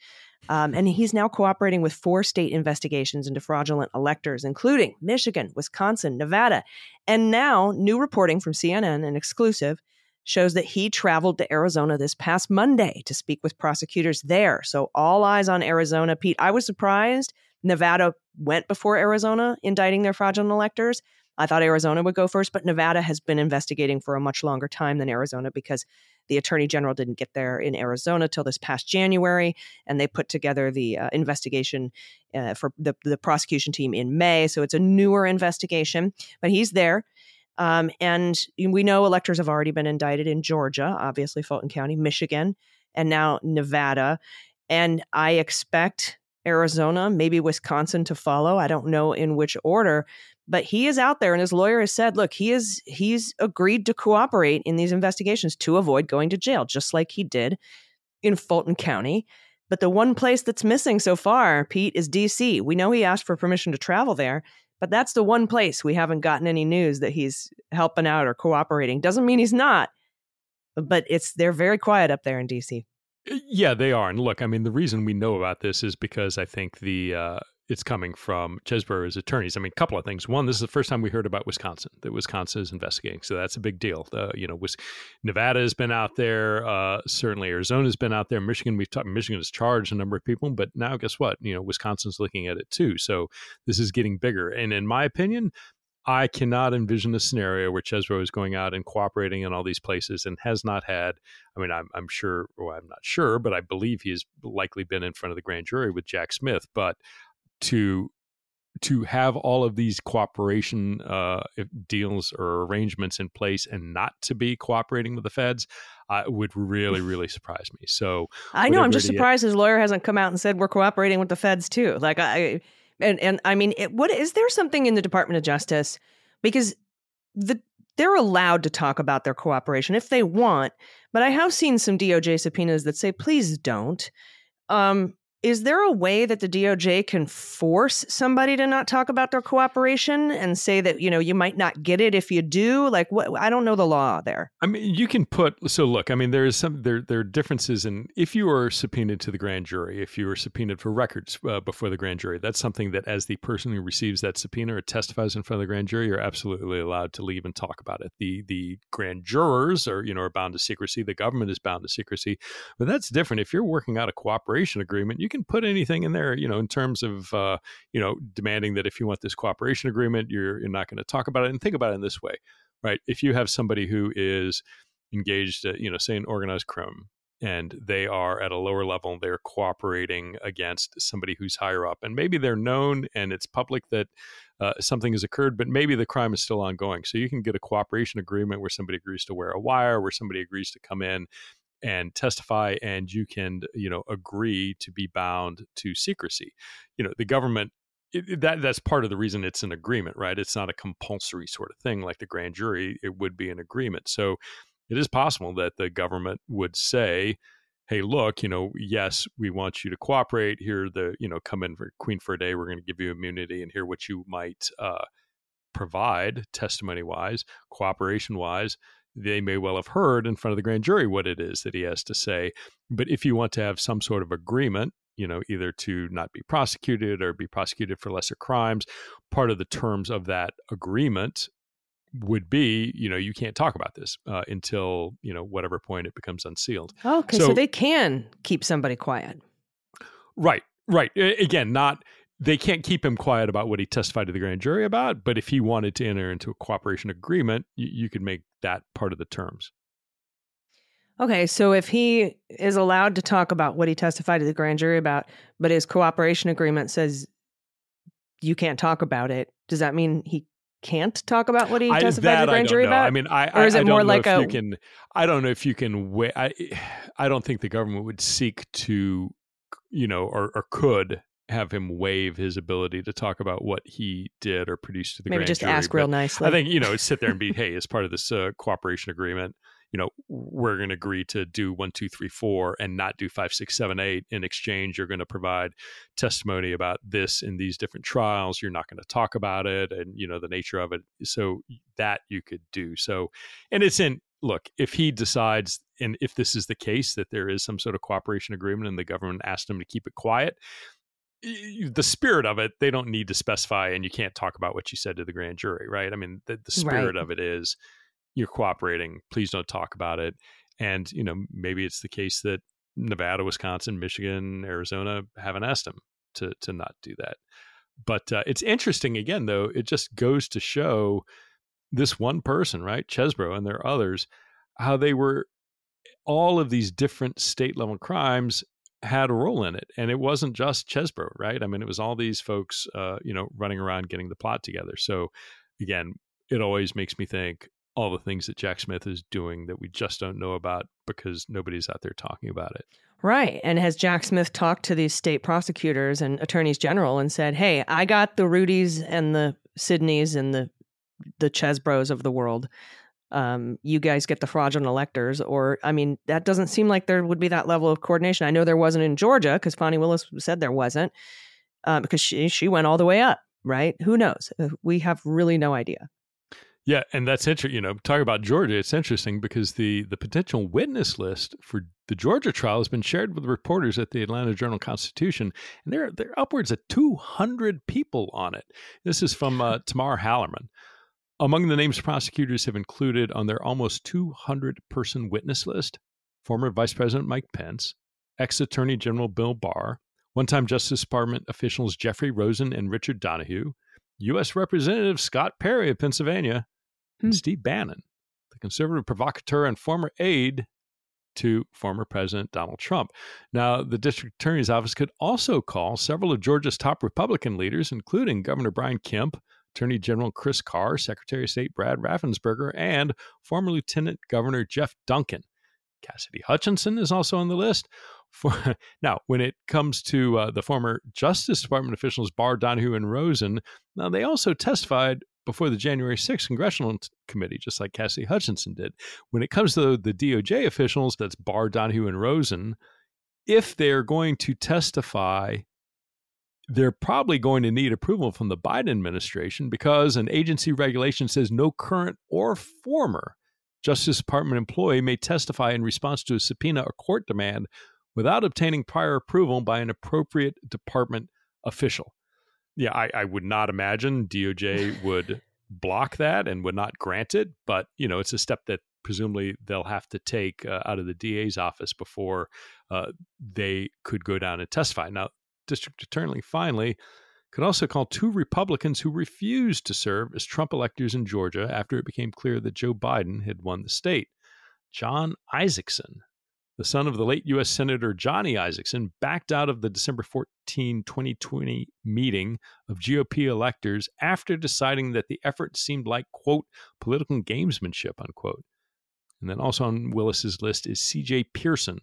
Um, and he's now cooperating with four state investigations into fraudulent electors, including Michigan, Wisconsin, Nevada. And now, new reporting from CNN, an exclusive, shows that he traveled to Arizona this past Monday to speak with prosecutors there. So, all eyes on Arizona. Pete, I was surprised Nevada went before Arizona indicting their fraudulent electors. I thought Arizona would go first, but Nevada has been investigating for a much longer time than Arizona because the attorney general didn't get there in Arizona till this past January, and they put together the uh, investigation uh, for the, the prosecution team in May. So it's a newer investigation, but he's there. Um, and we know electors have already been indicted in Georgia, obviously Fulton County, Michigan, and now Nevada. And I expect Arizona, maybe Wisconsin to follow. I don't know in which order, but he is out there and his lawyer has said, look, he is he's agreed to cooperate in these investigations to avoid going to jail, just like he did in Fulton County. But the one place that's missing so far, Pete, is DC. We know he asked for permission to travel there, but that's the one place we haven't gotten any news that he's helping out or cooperating. Doesn't mean he's not, but it's they're very quiet up there in DC. Yeah, they are. And look, I mean, the reason we know about this is because I think the uh, it's coming from Chesebro's attorneys. I mean, a couple of things. One, this is the first time we heard about Wisconsin that Wisconsin is investigating, so that's a big deal. Uh, you know, Nevada has been out there. Uh, certainly, Arizona has been out there. Michigan, we've talked. Michigan has charged a number of people, but now guess what? You know, Wisconsin's looking at it too. So this is getting bigger. And in my opinion, I cannot envision a scenario where Chesebro is going out and cooperating in all these places and has not had. I mean, I'm, I'm sure, or I'm not sure, but I believe he's likely been in front of the grand jury with Jack Smith. But to to have all of these cooperation uh, deals or arrangements in place and not to be cooperating with the feds uh, would really, (laughs) really surprise me. So I know I'm just surprised his lawyer hasn't come out and said we're cooperating with the feds too. Like I and and I mean, it, what is there something in the Department of Justice because the they're allowed to talk about their cooperation if they want, but I have seen some DOJ subpoenas that say please don't. Um, is there a way that the DOJ can force somebody to not talk about their cooperation and say that, you know, you might not get it if you do? Like what I don't know the law there. I mean, you can put so look, I mean there is some there there are differences in if you are subpoenaed to the grand jury, if you are subpoenaed for records uh, before the grand jury, that's something that as the person who receives that subpoena or testifies in front of the grand jury, you're absolutely allowed to leave and talk about it. The the grand jurors are, you know, are bound to secrecy, the government is bound to secrecy. But that's different if you're working out a cooperation agreement, you can put anything in there, you know, in terms of, uh, you know, demanding that if you want this cooperation agreement, you're, you're not going to talk about it. And think about it in this way, right? If you have somebody who is engaged, uh, you know, say in organized crime, and they are at a lower level, they're cooperating against somebody who's higher up, and maybe they're known and it's public that uh, something has occurred, but maybe the crime is still ongoing. So you can get a cooperation agreement where somebody agrees to wear a wire, where somebody agrees to come in and testify and you can you know agree to be bound to secrecy. You know the government it, that that's part of the reason it's an agreement right? It's not a compulsory sort of thing like the grand jury it would be an agreement. So it is possible that the government would say hey look you know yes we want you to cooperate. Here the you know come in for queen for a day. We're going to give you immunity and hear what you might uh, provide testimony wise cooperation wise they may well have heard in front of the grand jury what it is that he has to say. But if you want to have some sort of agreement, you know, either to not be prosecuted or be prosecuted for lesser crimes, part of the terms of that agreement would be, you know, you can't talk about this uh, until, you know, whatever point it becomes unsealed. Okay, so, so they can keep somebody quiet. Right, right. Again, not they can't keep him quiet about what he testified to the grand jury about. But if he wanted to enter into a cooperation agreement, you, you could make that part of the terms. Okay, so if he is allowed to talk about what he testified to the grand jury about, but his cooperation agreement says you can't talk about it, does that mean he can't talk about what he testified I, to the grand jury know. about? I mean, I or is it more like a? You can, I don't know if you can. Wait, I, I don't think the government would seek to, you know, or, or could have him waive his ability to talk about what he did or produced to the maybe just jury. ask real nicely. I think you know sit there and be (laughs) hey, as part of this uh, cooperation agreement, you know we're going to agree to do one, two, three, four, and not do five, six, seven, eight. In exchange, you're going to provide testimony about this in these different trials. You're not going to talk about it, and you know the nature of it. So that you could do. So, and it's in look if he decides and if this is the case that there is some sort of cooperation agreement and the government asked him to keep it quiet the spirit of it, they don't need to specify, and you can't talk about what you said to the grand jury, right? I mean, the, the spirit right. of it is you're cooperating. Please don't talk about it. And you know, maybe it's the case that Nevada, Wisconsin, Michigan, Arizona haven't asked them to to not do that. But uh, it's interesting again, though. It just goes to show this one person, right, Chesebro, and there are others, how they were all of these different state level crimes had a role in it. And it wasn't just Chesebro, right? I mean, it was all these folks, uh, you know, running around getting the plot together. So again, it always makes me think all the things that Jack Smith is doing that we just don't know about because nobody's out there talking about it. Right. And has Jack Smith talked to these state prosecutors and attorneys general and said, Hey, I got the Rudies and the Sydneys and the the Chesebros of the world um, you guys get the fraudulent electors. Or, I mean, that doesn't seem like there would be that level of coordination. I know there wasn't in Georgia because Fani Willis said there wasn't uh, because she, she went all the way up, right? Who knows? Uh, we have really no idea. Yeah, and that's interesting. You know, talking about Georgia, it's interesting because the the potential witness list for the Georgia trial has been shared with reporters at the Atlanta Journal Constitution, and there there are upwards of two hundred people on it. This is from uh, (laughs) Tamar Hallerman. Among the names prosecutors have included on their almost 200 person witness list former Vice President Mike Pence, ex Attorney General Bill Barr, one time Justice Department officials Jeffrey Rosen and Richard Donoghue, U.S. Representative Scott Perry of Pennsylvania, hmm. and Steve Bannon, the conservative provocateur and former aide to former President Donald Trump. Now, the district attorney's office could also call several of Georgia's top Republican leaders, including Governor Brian Kemp, Attorney General Chris Carr, Secretary of State Brad Raffensperger, and former Lieutenant Governor Jeff Duncan. Cassidy Hutchinson is also on the list. For, (laughs) now, when it comes to uh, the former Justice Department officials Barr, Donoghue, and Rosen, now they also testified before the January 6th Congressional Committee, just like Cassidy Hutchinson did. When it comes to the DOJ officials, that's Barr, Donoghue, and Rosen, if they're going to testify, they're probably going to need approval from the Biden administration because an agency regulation says no current or former Justice Department employee may testify in response to a subpoena or court demand without obtaining prior approval by an appropriate department official yeah, I, I would not imagine DOJ (laughs) would block that and would not grant it. But you know, it's a step that presumably they'll have to take uh, out of the DA's office before uh, they could go down and testify. Now, district attorney finally could also call two Republicans who refused to serve as Trump electors in Georgia after it became clear that Joe Biden had won the state. John Isakson, the son of the late U.S. Senator Johnny Isakson, backed out of the December 14, 2020 meeting of GOP electors after deciding that the effort seemed like, quote, political gamesmanship, unquote. And then also on Willis's list is CJ Pearson,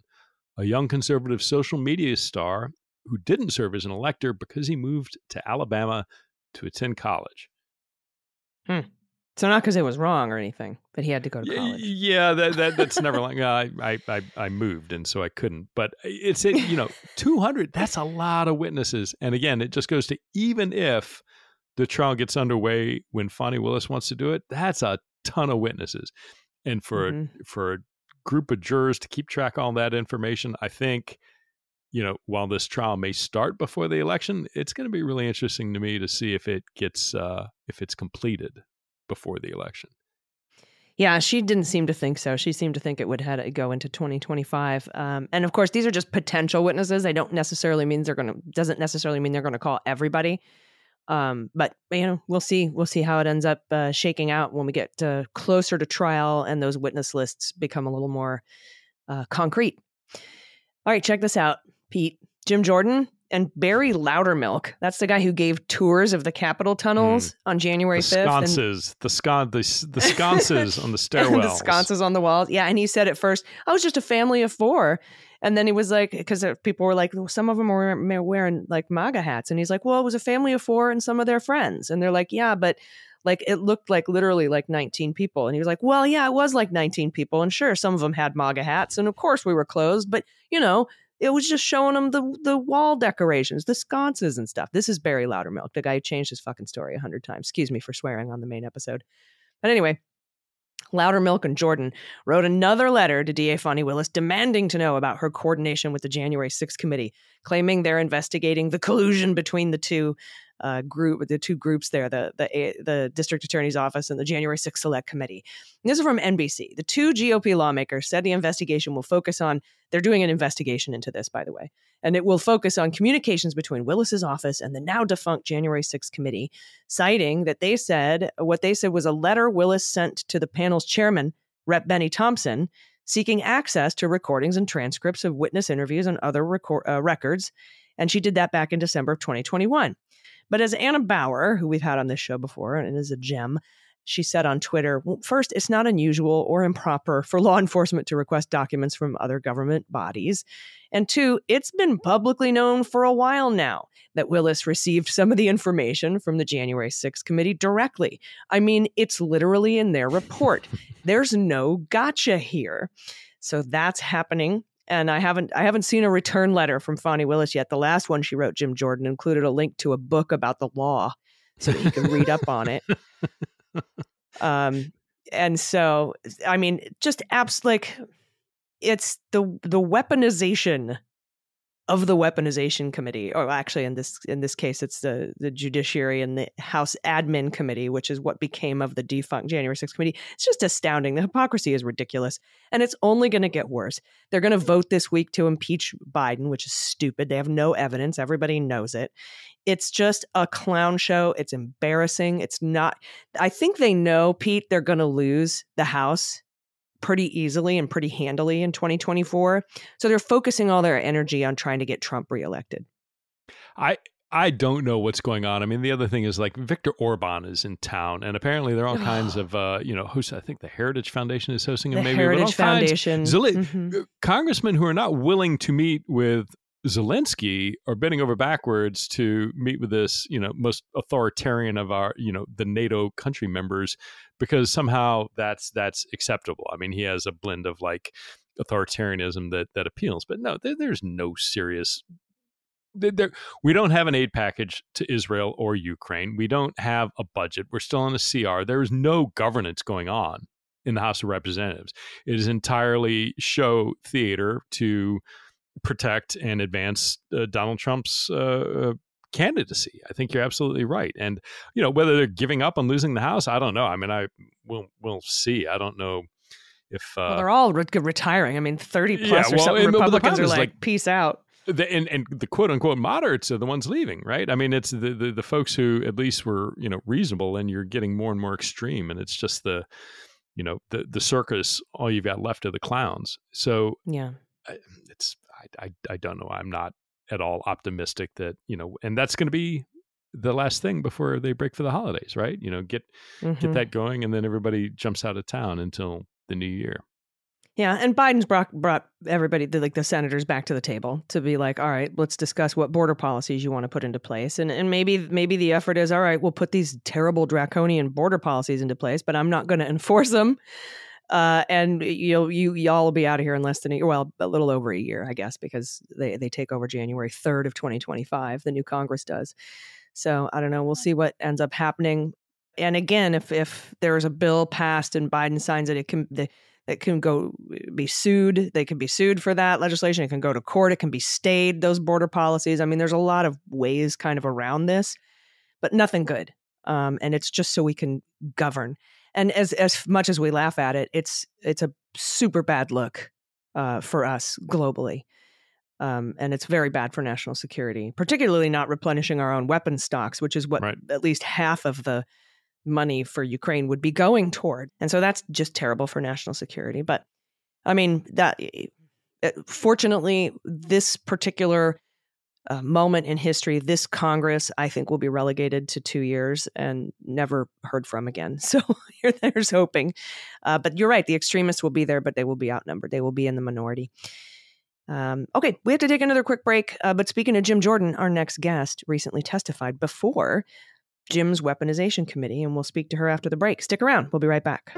a young conservative social media star who didn't serve as an elector because he moved to Alabama to attend college. Hmm. So not because it was wrong or anything, but he had to go to college. Yeah, that, that that's (laughs) never like uh, I, I I moved and so I couldn't. But it's it, you know, (laughs) two hundred. That's a lot of witnesses. And again, it just goes to even if the trial gets underway when Fani Willis wants to do it, that's a ton of witnesses. And for mm-hmm. a, for a group of jurors to keep track of all that information, I think you know, while this trial may start before the election, it's going to be really interesting to me to see if it gets uh, if it's completed before the election. Yeah, she didn't seem to think so. She seemed to think it would have go into 2025. Um, and of course, these are just potential witnesses. They don't necessarily mean they're going to doesn't necessarily mean they're going to call everybody. Um, but you know, we'll see. We'll see how it ends up uh, shaking out when we get uh, closer to trial and those witness lists become a little more uh, concrete. All right, check this out, Pete. Jim Jordan and Barry Loudermilk. That's the guy who gave tours of the Capitol tunnels mm. on January fifth. Sconces, the scon, the, the (laughs) sconces on the (laughs) stairwells, the sconces on the walls. Yeah, and he said at first, "I was just a family of four. And then he was like, because people were like, well, some of them were wearing like MAGA hats, and he's like, well, it was a family of four and some of their friends, and they're like, yeah, but like it looked like literally like 19 people. And he was like, well, yeah, it was like 19 people. And sure, some of them had MAGA hats. And of course we were closed, but you know, it was just showing them the the wall decorations, the sconces and stuff. This is Barry Loudermilk, the guy who changed his fucking story a hundred times. Excuse me for swearing on the main episode. But anyway, Loudermilk and Jordan wrote another letter to DA Fani Willis demanding to know about her coordination with the January 6th committee, claiming they're investigating the collusion between the two uh, group, the two groups there, the the the district attorney's office and the January 6th Select Committee. And this is from NBC. The two GOP lawmakers said the investigation will focus on. They're doing an investigation into this, by the way, and it will focus on communications between Willis's office and the now defunct January 6th committee, citing that they said what they said was a letter Willis sent to the panel's chairman, Rep. Benny Thompson, seeking access to recordings and transcripts of witness interviews and other record, uh, records. And she did that back in December of 2021. But as Anna Bower, who we've had on this show before and is a gem, she said on Twitter, first, it's not unusual or improper for law (laughs) enforcement to request documents from other government bodies. And two, it's been publicly known for a while now that Willis received some of the information from the January 6th committee directly. I mean, it's literally in their report. (laughs) There's no gotcha here. So that's happening and I haven't I haven't seen a return letter from Fani Willis yet. The last one she wrote, Jim Jordan, included a link to a book about the law so that he could read up on it. (laughs) Um, and so I mean, just apps like it's the the weaponization of the weaponization committee or actually in this in this case it's the the judiciary and the house admin committee which is what became of the defunct january 6th committee. It's just astounding. The hypocrisy is ridiculous and it's only going to get worse. They're going to vote this week to impeach biden which is stupid. They have no evidence. Everybody knows it. It's just a clown show. It's embarrassing. It's not i think they know pete they're going to lose the house pretty easily and pretty handily in 2024. So they're focusing all their energy on trying to get Trump reelected. I I don't know what's going on. I mean, the other thing is like Viktor Orban is in town, and apparently there are all kinds of, uh, you know, host. I think the Heritage Foundation is hosting him. The maybe Heritage Foundation, Zeli- Mhm. congressmen who are not willing to meet with Zelensky are bending over backwards to meet with this, you know, most authoritarian of our, you know, the NATO country members, because somehow that's that's acceptable. I mean, he has a blend of like authoritarianism that that appeals, but no, there, there's no serious. There, we don't have an aid package to Israel or Ukraine. We don't have a budget. We're still on a CR. There is no governance going on in the House of Representatives. It is entirely show theater to protect and advance uh, Donald Trump's uh, candidacy. I think you're absolutely right. And you know whether they're giving up on losing the House, I don't know. I mean, I we'll we'll see. I don't know if uh, well, they're all re- retiring. I mean, 30 plus Yeah, or well, something and Republicans are like, like, peace out. the, and and the quote unquote moderates are the ones leaving, right? I mean, it's the, the the folks who at least were you know reasonable, and you're getting more and more extreme, and it's just the you know the the circus. All you've got left are the clowns. So Yeah. I- it's I, I I don't know. I'm not at all optimistic that you know, and that's going to be the last thing before they break for the holidays, right? You know, get Mhm. get that going, and then everybody jumps out of town until the new year. Yeah, and Biden's brought brought everybody, the, like the senators, back to the table to be like, all right, let's discuss what border policies you want to put into place, and and maybe maybe the effort is, all right, we'll put these terrible draconian border policies into place, but I'm not going to enforce them, uh, and you'll you y'all will be out of here in less than a year, well, a little over a year, I guess, because they they take over January third of 2025, the new Congress does. So I don't know, we'll see what ends up happening. And again, if if there is a bill passed and Biden signs it, it can the it can go be sued. They can be sued for that legislation. It can go to court. It can be stayed. Those border policies. I mean, there's a lot of ways kind of around this, but nothing good. Um, and it's just so we can govern. And as as much as we laugh at it, it's it's a super bad look uh, for us globally. Um, and it's very bad for national security, particularly not replenishing our own weapon stocks, which is what Right. at least half of the money for Ukraine would be going toward. And so that's just terrible for national security. But I mean, that uh, fortunately, this particular uh, moment in history, this Congress, I think, will be relegated to two years and never heard from again. (laughs) So there's hoping. Uh, but you're right, the extremists will be there, but they will be outnumbered. They will be in the minority. Um, okay, we have to take another quick break. Uh, but speaking of Jim Jordan, our next guest recently testified before Jim's weaponization committee, and we'll speak to her after the break. Stick around. We'll be right back.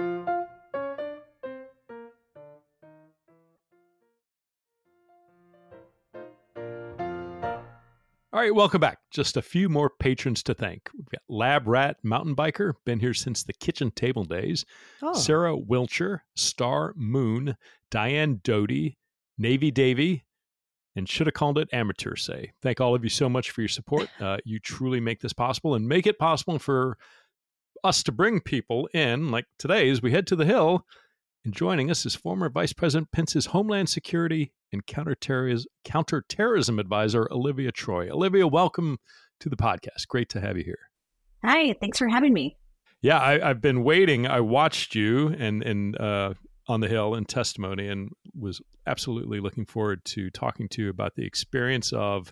All right, welcome back. Just a few more patrons to thank. We've got Lab Rat Mountain Biker, been here since the kitchen table days. Oh, Sarah Wilcher, Star Moon, Diane Doty, Navy Davy, and should have called it Amateur Say. Thank all of you so much for your support. (laughs) Uh, you truly make this possible and make it possible for us to bring people in, like today, as we head to the Hill. And joining us is former Vice President Pence's Homeland Security and Counterterrorism, Counterterrorism Advisor, Olivia Troye. Olivia, welcome to the podcast. Great to have you here. Hi, thanks for having me. Yeah, I, I've been waiting. I watched you and and uh, on the Hill in testimony, and was absolutely looking forward to talking to you about the experience of.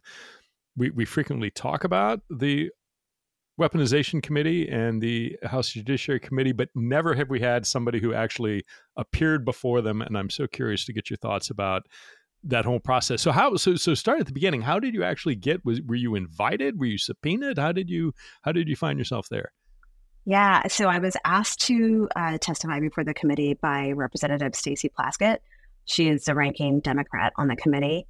We we frequently talk about the weaponization committee and the House Judiciary Committee, but never have we had somebody who actually appeared before them. And I'm so curious to get your thoughts about that whole process. So how so so start at the beginning. How did you actually get was were you invited? Were you subpoenaed? How did you how did you find yourself there? Yeah, so I was asked to uh, testify before the committee by Representative Stacey Plaskett. She is the ranking Democrat on the committee.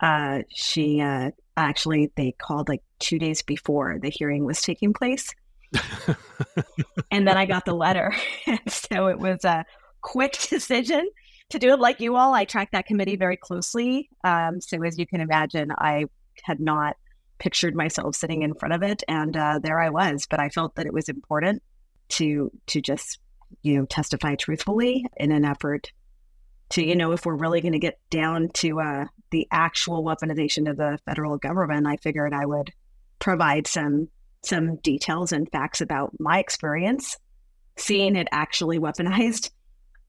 Uh, she uh, actually they called like two days before the hearing was taking place, (laughs) and then I got the letter, and (laughs) so it was a quick (laughs) decision to do it like you all. I tracked that committee very closely, um, so as you can imagine, I had not pictured myself sitting in front of it, and uh, there I was. But I felt that it was important to to just you know testify truthfully in an effort to you know if we're really going to get down to uh, the actual weaponization of the federal government, I figured I would provide some some details and facts about my experience seeing it actually weaponized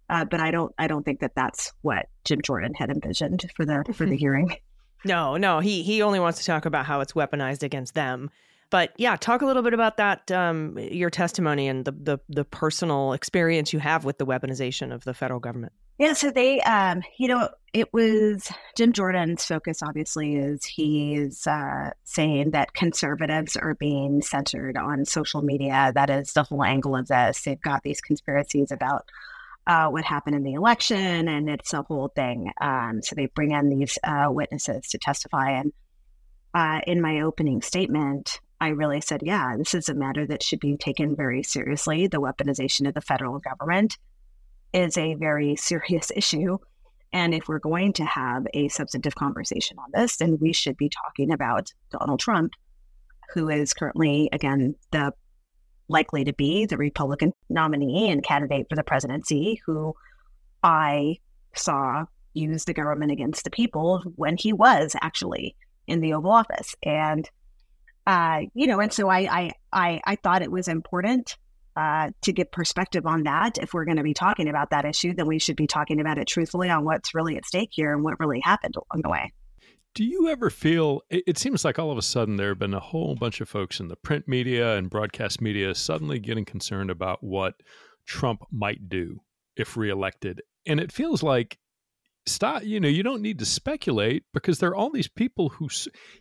Uh, but I don't I don't think that that's what Jim Jordan had envisioned for the for the hearing. No, no, he he only wants to talk about how it's weaponized against them. But yeah, talk a little bit about that, um, your testimony and the, the the personal experience you have with the weaponization of the federal government. Yeah, so they, um, you know, it was Jim Jordan's focus. Obviously, is he's uh, saying that conservatives are being centered on social media. That is the whole angle of this. They've got these conspiracies about uh, what happened in the election, and it's a whole thing. Um, so they bring in these uh, witnesses to testify. And uh, in my opening statement, I really said, yeah, this is a matter that should be taken very seriously. The weaponization of the federal government is a very serious issue. And if we're going to have a substantive conversation on this, then we should be talking about Donald Trump, who is currently, again, the likely to be the Republican nominee and candidate for the presidency, who I saw use the government against the people when he was actually in the Oval Office. And uh, you know, and so I, I, I, I thought it was important uh, to get perspective on that. If we're going to be talking about that issue, then we should be talking about it truthfully on what's really at stake here and what really happened along the way. Do you ever feel it seems like all of a sudden there have been a whole bunch of folks in the print media and broadcast media suddenly getting concerned about what Trump might do if reelected? And it feels like stop you know you don't need to speculate because there are all these people who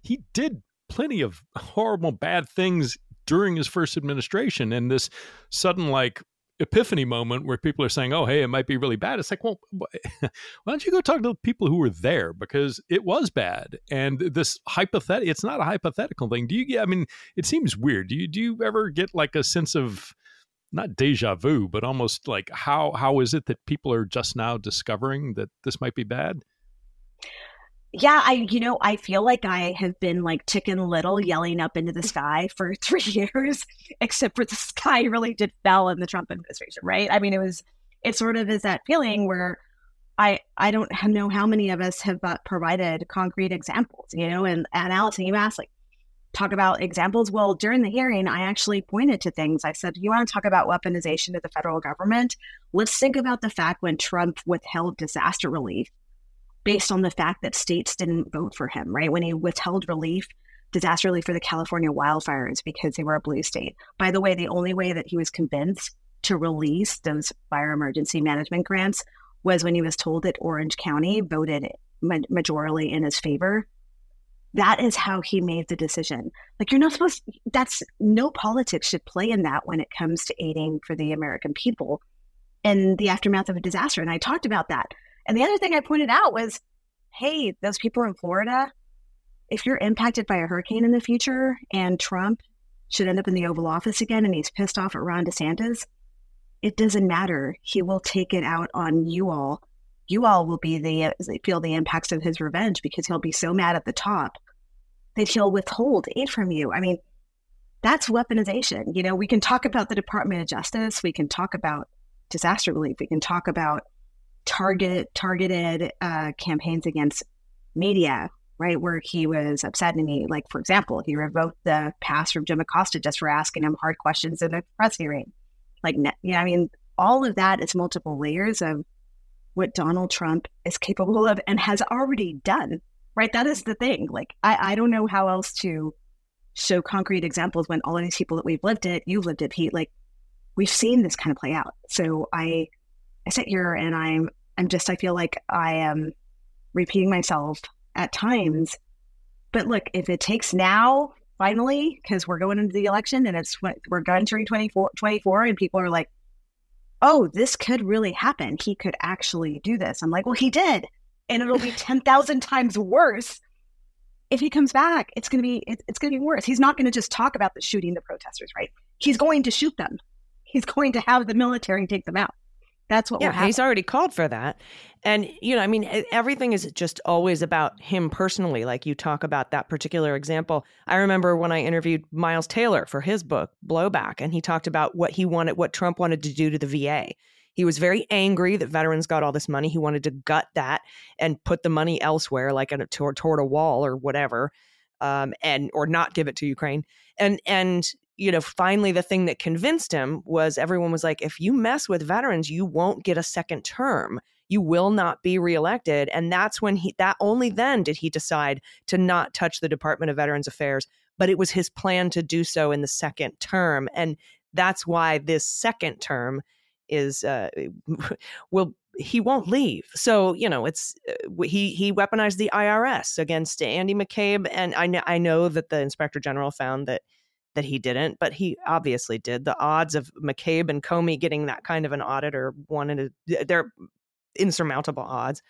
he did plenty of horrible, bad things during his first administration. And this sudden, like, epiphany moment where people are saying, "Oh, hey, it might be really bad." It's like, well, (laughs) why don't you go talk to the people who were there because it was bad. And this hypothetical, it's not a hypothetical thing. Do you get? I mean, it seems weird. Do you do you ever get like a sense of not deja vu, but almost like how how is it that people are just now discovering that this might be bad? Yeah, I, you know, I feel like I have been like Chicken Little yelling up into the sky for (laughs) three years, except for the sky really did fell in the Trump administration, right? I mean, it was, it sort of is that feeling where I, I don't know how many of us have uh, provided concrete examples, you know, and, and Allison, you asked like, talk about examples. Well, during the hearing, I actually pointed to things. I said, you want to talk about weaponization of the federal government? Let's think about the fact when Trump withheld disaster relief based on the fact that states didn't vote for him, right? When he withheld relief, disaster relief for the California wildfires because they were a blue state. By the way, the only way that he was convinced to release those fire emergency management grants was when he was told that Orange County voted majorly in his favor. That is how he made the decision. Like you're not supposed that's no politics should play in that when it comes to aiding for the American people in the aftermath of a disaster. And I talked about that. And the other thing I pointed out was hey, those people in Florida, if you're impacted by a hurricane in the future and Trump should end up in the Oval Office again and he's pissed off at Ron DeSantis, it doesn't matter. He will take it out on you all. You all will be the feel the impacts of his revenge because he'll be so mad at the top that he'll withhold aid from you. I mean, that's weaponization. You know, we can talk about the Department of Justice, we can talk about disaster relief, we can talk about target targeted uh, campaigns against media, right? Where he was upset upsetting me. Like, for example, he revoked the pass from Jim Acosta just for asking him hard questions in a press hearing. Like, yeah, I mean, all of that is multiple layers of what Donald Trump is capable of and has already done, right? That is the thing. Like, I, I don't know how else to show concrete examples when all of these people that we've lived it, you've lived it, Pete, like, we've seen this kind of play out. So I I sit here and I'm I'm just I feel like I am repeating myself at times. But look, if it takes now, finally, because we're going into the election and it's we're entering 24, 24 and people are like, oh, this could really happen. He could actually do this. I'm like, well, he did. And it'll be (laughs) 10,000 times worse if he comes back. It's going to be, it's going to be worse. He's not going to just talk about the shooting the protesters, right? He's going to shoot them. He's going to have the military take them out. That's what yeah, he's already called for that. And, you know, I mean, everything is just always about him personally. Like you talk about that particular example. I remember when I interviewed Miles Taylor for his book, Blowback, and he talked about what he wanted, what Trump wanted to do to the VA. He was very angry that veterans got all this money. He wanted to gut that and put the money elsewhere, like a, toward, toward a wall or whatever, um, and or not give it to Ukraine. And and you know, finally the thing that convinced him was everyone was like, if you mess with veterans, you won't get a second term. You will not be reelected. And that's when he, that only then did he decide to not touch the Department of Veterans Affairs. But it was his plan to do so in the second term. And that's why this second term is, uh, (laughs) will, he won't leave. So, you know, it's, uh, he, he weaponized the IRS against Andy McCabe. And I know, I know that the inspector general found that that he didn't, but he obviously did. The odds of McCabe and Comey getting that kind of an audit are one in a, they're insurmountable odds.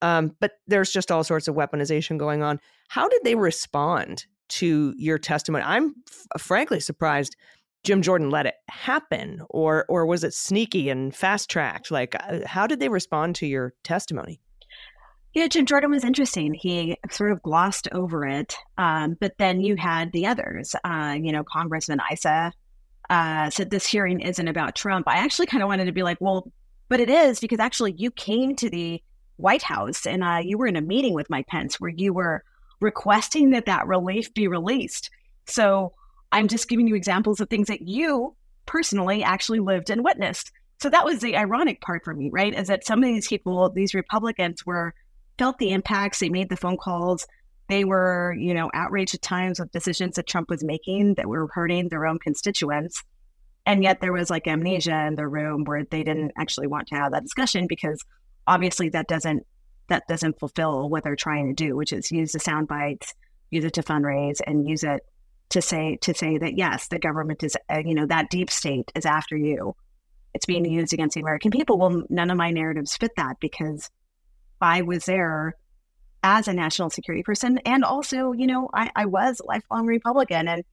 Um, but there's just all sorts of weaponization going on. How did they respond to your testimony? I'm f- frankly surprised Jim Jordan let it happen, or or was it sneaky and fast tracked? Like, uh, how did they respond to your testimony? Yeah, Jim Jordan was interesting. He sort of glossed over it. Um, but then you had the others. Uh, you know, Congressman Issa uh, said this hearing isn't about Trump. I actually kind of wanted to be like, well, but it is because actually you came to the White House and uh, you were in a meeting with Mike Pence where you were requesting that that relief be released. So I'm just giving you examples of things that you personally actually lived and witnessed. So that was the ironic part for me, right? Is that some of these people, these Republicans, were felt the impacts. They made the phone calls. They were, you know, outraged at times with decisions that Trump was making that were hurting their own constituents. And yet there was like amnesia in the room where they didn't actually want to have that discussion because obviously that doesn't that doesn't fulfill what they're trying to do, which is use the sound bites, use it to fundraise, and use it to say to say that yes, the government is uh, you know that deep state is after you. It's being used against the American people. Well, none of my narratives fit that because I was there as a national security person. And also, you know, I, I was a lifelong Republican. And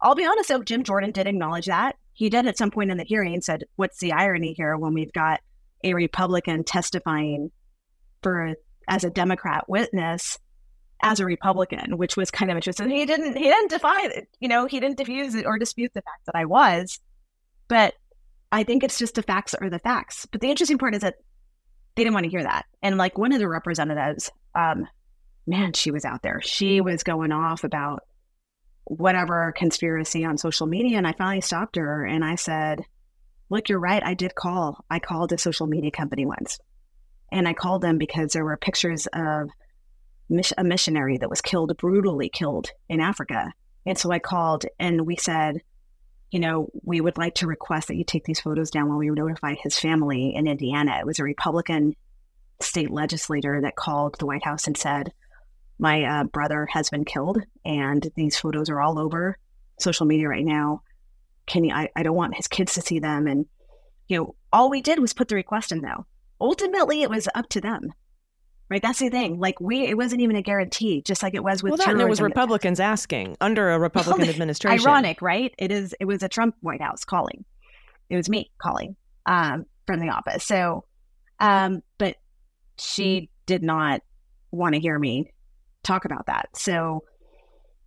I'll be honest, though, Jim Jordan did acknowledge that. He did at some point in the hearing said, What's the irony here when we've got a Republican testifying for as a Democrat witness as a Republican, which was kind of interesting. He didn't he didn't defy it, you know, he didn't diffuse or dispute the fact that I was. But I think it's just the facts are the facts. But the interesting part is that they didn't want to hear that. And like one of the representatives, um, man, she was out there. She was going off about whatever conspiracy on social media. And I finally stopped her and I said, Look, you're right. I did call. I called a social media company once. And I called them because there were pictures of a missionary that was killed, brutally killed in Africa. And so I called and we said, you know, we would like to request that you take these photos down while we notify his family in Indiana. It was a Republican state legislator that called the White House and said, My uh, brother has been killed, and these photos are all over social media right now. Can you, I, I don't want his kids to see them. And, you know, all we did was put the request in, though. Ultimately, it was up to them right? That's the thing. Like we, it wasn't even a guarantee, just like it was with. Well, that and it was Republicans asking under a (laughs) Republican (laughs) administration. Ironic, right? It is. It was a Trump White House calling. It was me calling um, from the office. So, um, but she did not want to hear me talk about that. So,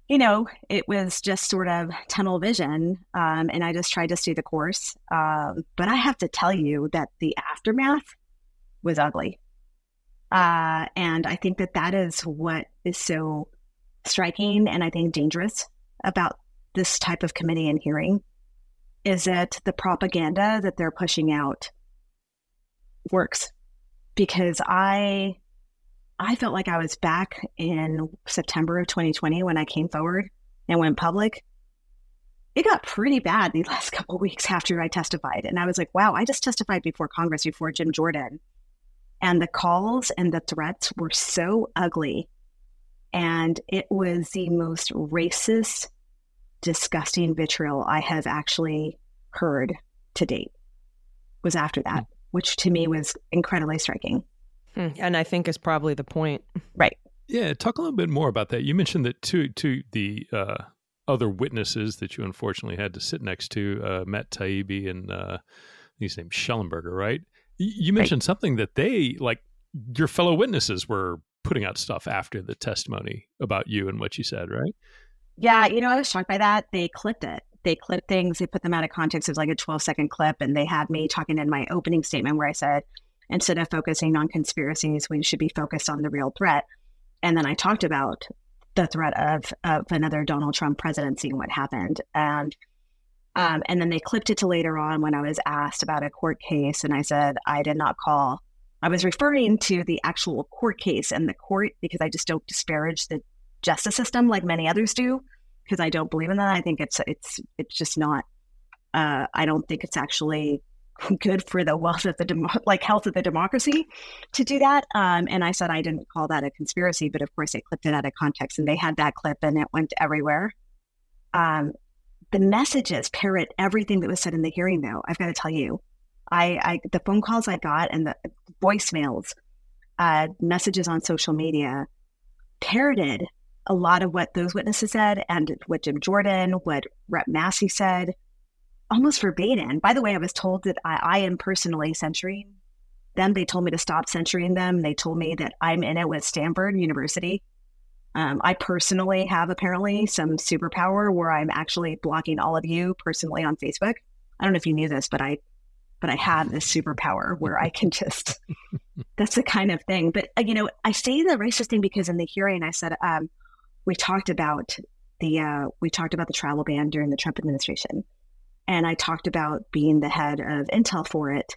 you know, it was just sort of tunnel vision, um, and I just tried to stay the course. Um, but I have to tell you that the aftermath was ugly. Uh, and I think that that is what is so striking and I think dangerous about this type of committee and hearing is that the propaganda that they're pushing out works because I I felt like I was back in September of 2020 when I came forward and went public. It got pretty bad the (laughs) last couple weeks after I testified. And I was like, wow, I just testified before Congress, before Jim Jordan. And the calls and the threats were so ugly. And it was the most racist, disgusting vitriol I have actually heard to date, was after that, mm. which to me was incredibly striking. Hmm. And I think is probably the point. Right. Yeah. Talk a little bit more about that. You mentioned that two, two, the, uh, other witnesses that you unfortunately had to sit next to, uh, Matt Taibbi and uh, his name Shellenberger, right? You mentioned right. something that they like your fellow witnesses were putting out stuff after the testimony about you and what you said, right? Yeah, you know, I was shocked by that. They clipped it. They clipped things, they put them out of context. It was like a 12 second clip, and they had me talking in my opening statement where I said, instead of focusing on conspiracies, we should be focused on the real threat. And then I talked about the threat of, of another Donald Trump presidency and what happened. And Um, and then they clipped it to later on when I was asked about a court case, and I said I did not call. I was referring to the actual court case and the court because I just don't disparage the justice system like many others do because I don't believe in that. I think it's it's it's just not. Uh, I don't think it's actually (laughs) good for the wealth of the demo- like health of the democracy to do that. Um, and I said I didn't call that a conspiracy, but of course they clipped it out of context, and they had that clip, and it went everywhere. Um, the messages parrot everything that was said in the hearing, though. I've got to tell you, I, I the phone calls I got and the voicemails, uh, messages on social media parroted a lot of what those witnesses said and what Jim Jordan, what Rep Massey said, almost verbatim. By the way, I was told that I, I am personally censoring them. They told me to stop censoring them. They told me that I'm in it with Stanford University. Um, I personally have apparently some superpower where I'm actually blocking all of you personally on Facebook. I don't know if you knew this, but I, but I have this superpower where I can just. (laughs) that's the kind of thing. But uh, you know, I say the racist thing because in the hearing I said um, we talked about the uh, we talked about the travel ban during the Trump administration, and I talked about being the head of Intel for it,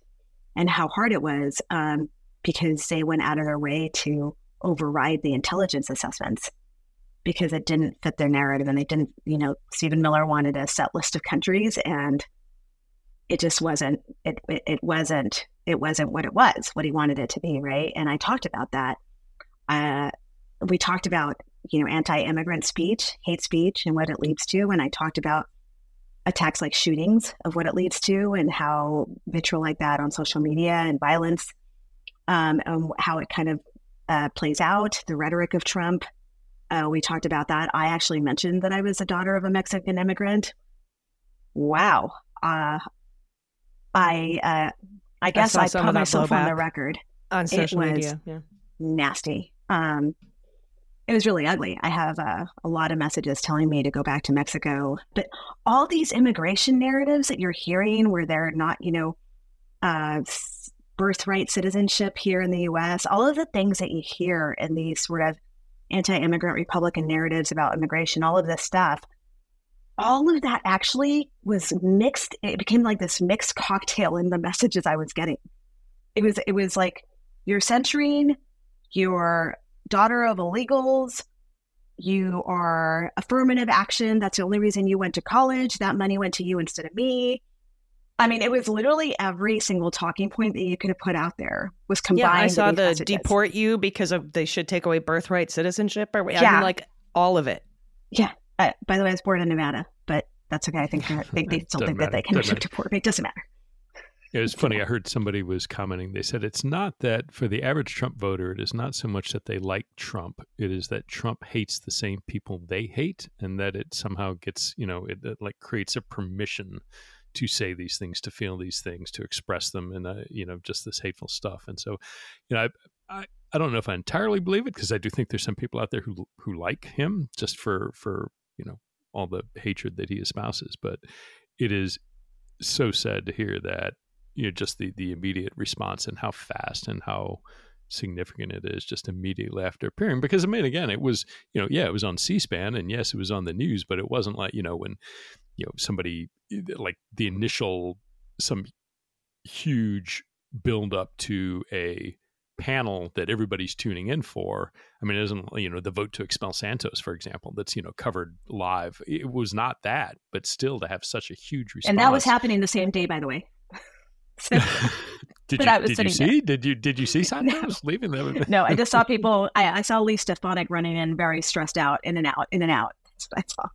and how hard it was um, because they went out of their way to override the intelligence assessments because it didn't fit their narrative, and they didn't. You know, Stephen Miller wanted a set list of countries, and it just wasn't. It it, it wasn't. It wasn't what it was. What he wanted it to be, right? And I talked about that. Uh, we talked about you know, anti-immigrant speech, hate speech, and what it leads to. And I talked about attacks like shootings of what it leads to and how vitriol like that on social media and violence, um, and how it kind of uh, plays out, the rhetoric of Trump. Uh, we talked about that. I actually mentioned that I was a daughter of a Mexican immigrant. Wow. Uh, I uh, I guess I, I put myself on the record on social media. Yeah. Nasty. Um, it was really ugly. I have uh, a lot of messages telling me to go back to Mexico. But all these immigration narratives that you're hearing, where they're not, you know, uh, birthright citizenship here in the US, all of the things that you hear in these sort of anti immigrant Republican narratives about immigration, all of this stuff, all of that actually was mixed. It became like this mixed cocktail in the messages I was getting. It was, it was like you're censoring, you're daughter of illegals. You are affirmative action. That's the only reason you went to college. That money went to you instead of me. I mean, it was literally every single talking point that you could have put out there was combined. Yeah, I saw the messages. deport you because of they should take away birthright citizenship. Or yeah, I mean, like all of it. Yeah. Uh, by the way, I was born in Nevada, but that's okay. I think they, they (laughs) still think matter. that they can deport me. It doesn't matter. It was funny. I heard somebody was commenting. They said it's not that for the average Trump voter, it is not so much that they like Trump. It is that Trump hates the same people they hate, and that it somehow gets, you know, it, it like creates a permission to say these things, to feel these things, to express them, and you know, just this hateful stuff. And so, you know, I, I, I don't know if I entirely believe it because I do think there's some people out there who who like him just for for you know all the hatred that he espouses, but it is so sad to hear that you know just the the immediate response and how fast and how significant it is just immediately after appearing because i mean again it was you know yeah it was on c-span and yes it was on the news but it wasn't like you know when you know somebody eh, like the initial some huge build up to a panel that everybody's tuning in for i mean it isn't you know the vote to expel santos for example that's you know covered live it was not that but still to have such a huge response and that was happening the same day by the way (laughs) did you, did you see? There. Did you did you see (laughs) Santos no. leaving them? (laughs) no, I just saw people. I, I saw Elise Stefanik running in, very stressed out, in and out, in and out. I saw.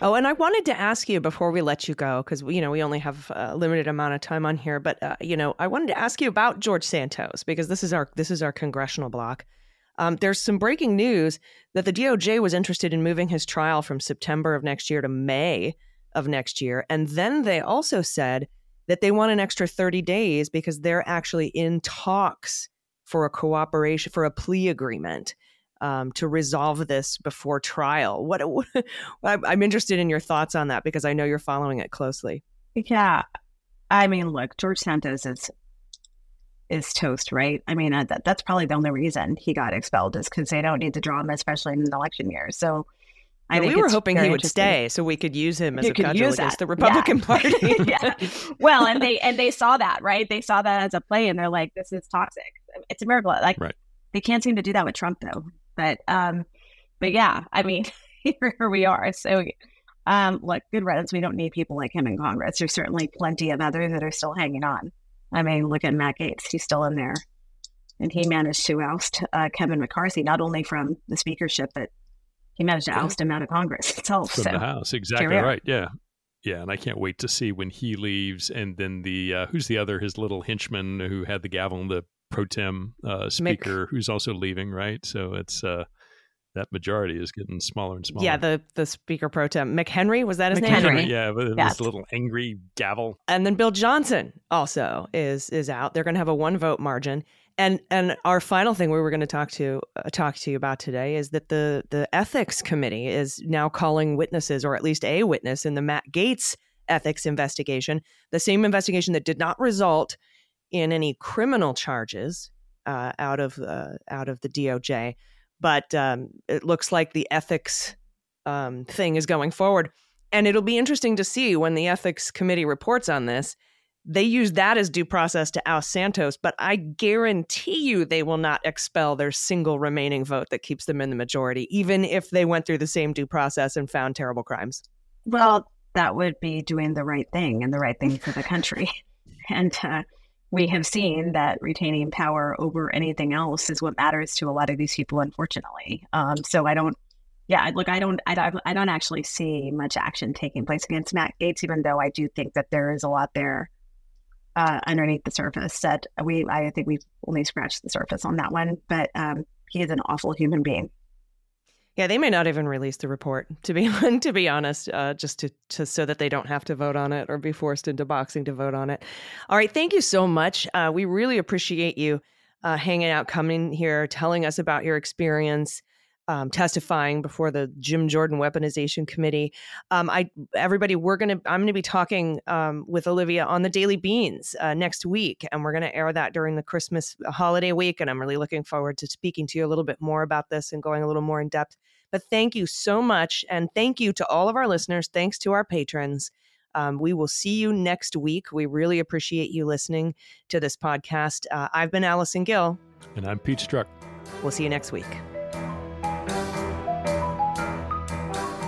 Oh, and I wanted to ask you before we let you go, because you know we only have a limited amount of time on here. But uh, you know, I wanted to ask you about George Santos because this is our this is our congressional block. Um, there's some breaking news that the DOJ was interested in moving his trial from September of next year to May of next year, and then they also said that they want an extra 30 days because they're actually in talks for a cooperation, for a plea agreement. Um, to resolve this before trial. What, what (laughs) I'm interested in your thoughts on that because I know you're following it closely. Yeah, I mean, look, George Santos is is toast, right? I mean, uh, that, that's probably the only reason he got expelled is because they don't need the drama, especially in an election year. So, I Yeah, think we were hoping he would stay so we could use him as You a could cudgel use against that. the Republican Yeah. (laughs) Party. yeah. (laughs) Well, and they and they saw that, right? They saw that as a play, and they're like, "This is toxic." It's a miracle. Like Right. they can't seem to do that with Trump, though. But um, but yeah, I mean, (laughs) here we are. So, um, look, good riddance. We don't need people like him in Congress. There's certainly plenty of others that are still hanging on. I mean, look at Matt Gaetz. He's still in there, and he managed to oust uh, Kevin McCarthy not only from the speakership, but he managed to oust him out of Congress itself. from so the House. Exactly right. Yeah. Yeah, and I can't wait to see when he leaves, and then the uh, who's the other his little henchman who had the gavel, in the pro tem uh, speaker, who's also leaving, right? So it's uh, that majority is getting smaller and smaller. Yeah, the the Speaker pro tem McHenry was that his name? Yeah, but Yes. this little angry gavel. And then Bill Johnson also is is out. They're going to have a one vote margin. And and our final thing we were going to talk to uh, talk to you about today is that the the ethics committee is now calling witnesses, or at least a witness, in the Matt Gaetz ethics investigation, the same investigation that did not result in any criminal charges uh, out of uh, out of the DOJ, but um, it looks like the ethics um, thing is going forward. And it'll be interesting to see when the ethics committee reports on this. They use that as due process to oust Santos, but I guarantee you they will not expel their single remaining vote that keeps them in the majority, even if they went through the same due process and found terrible crimes. Well, that would be doing the right thing and the right thing for the country. (laughs) And uh, we have seen that retaining power over anything else is what matters to a lot of these people, unfortunately. Um, so I don't, yeah, look, I don't, I don't, I don't actually see much action taking place against Matt Gaetz, even though I do think that there is a lot there uh, underneath the surface that we, I think we've only scratched the surface on that one. But um, he is an awful human being. Yeah, they may not even release the report to be (laughs) to be honest, uh, just to, to so that they don't have to vote on it or be forced into boxing to vote on it. All right, thank you so much. Uh, we really appreciate you uh, hanging out, coming here, telling us about your experience. Um, testifying before the Jim Jordan Weaponization Committee. Um, I everybody, we're gonna I'm gonna be talking um, with Olivia on the Daily Beans uh, next week, and we're gonna air that during the Christmas holiday week. And I'm really looking forward to speaking to you a little bit more about this and going a little more in depth. But thank you so much. And thank you to all of our listeners. Thanks to our patrons. Um, we will see you next week. We really appreciate you listening to this podcast. Uh, I've been Allison Gill. And I'm Pete Strzok. We'll see you next week.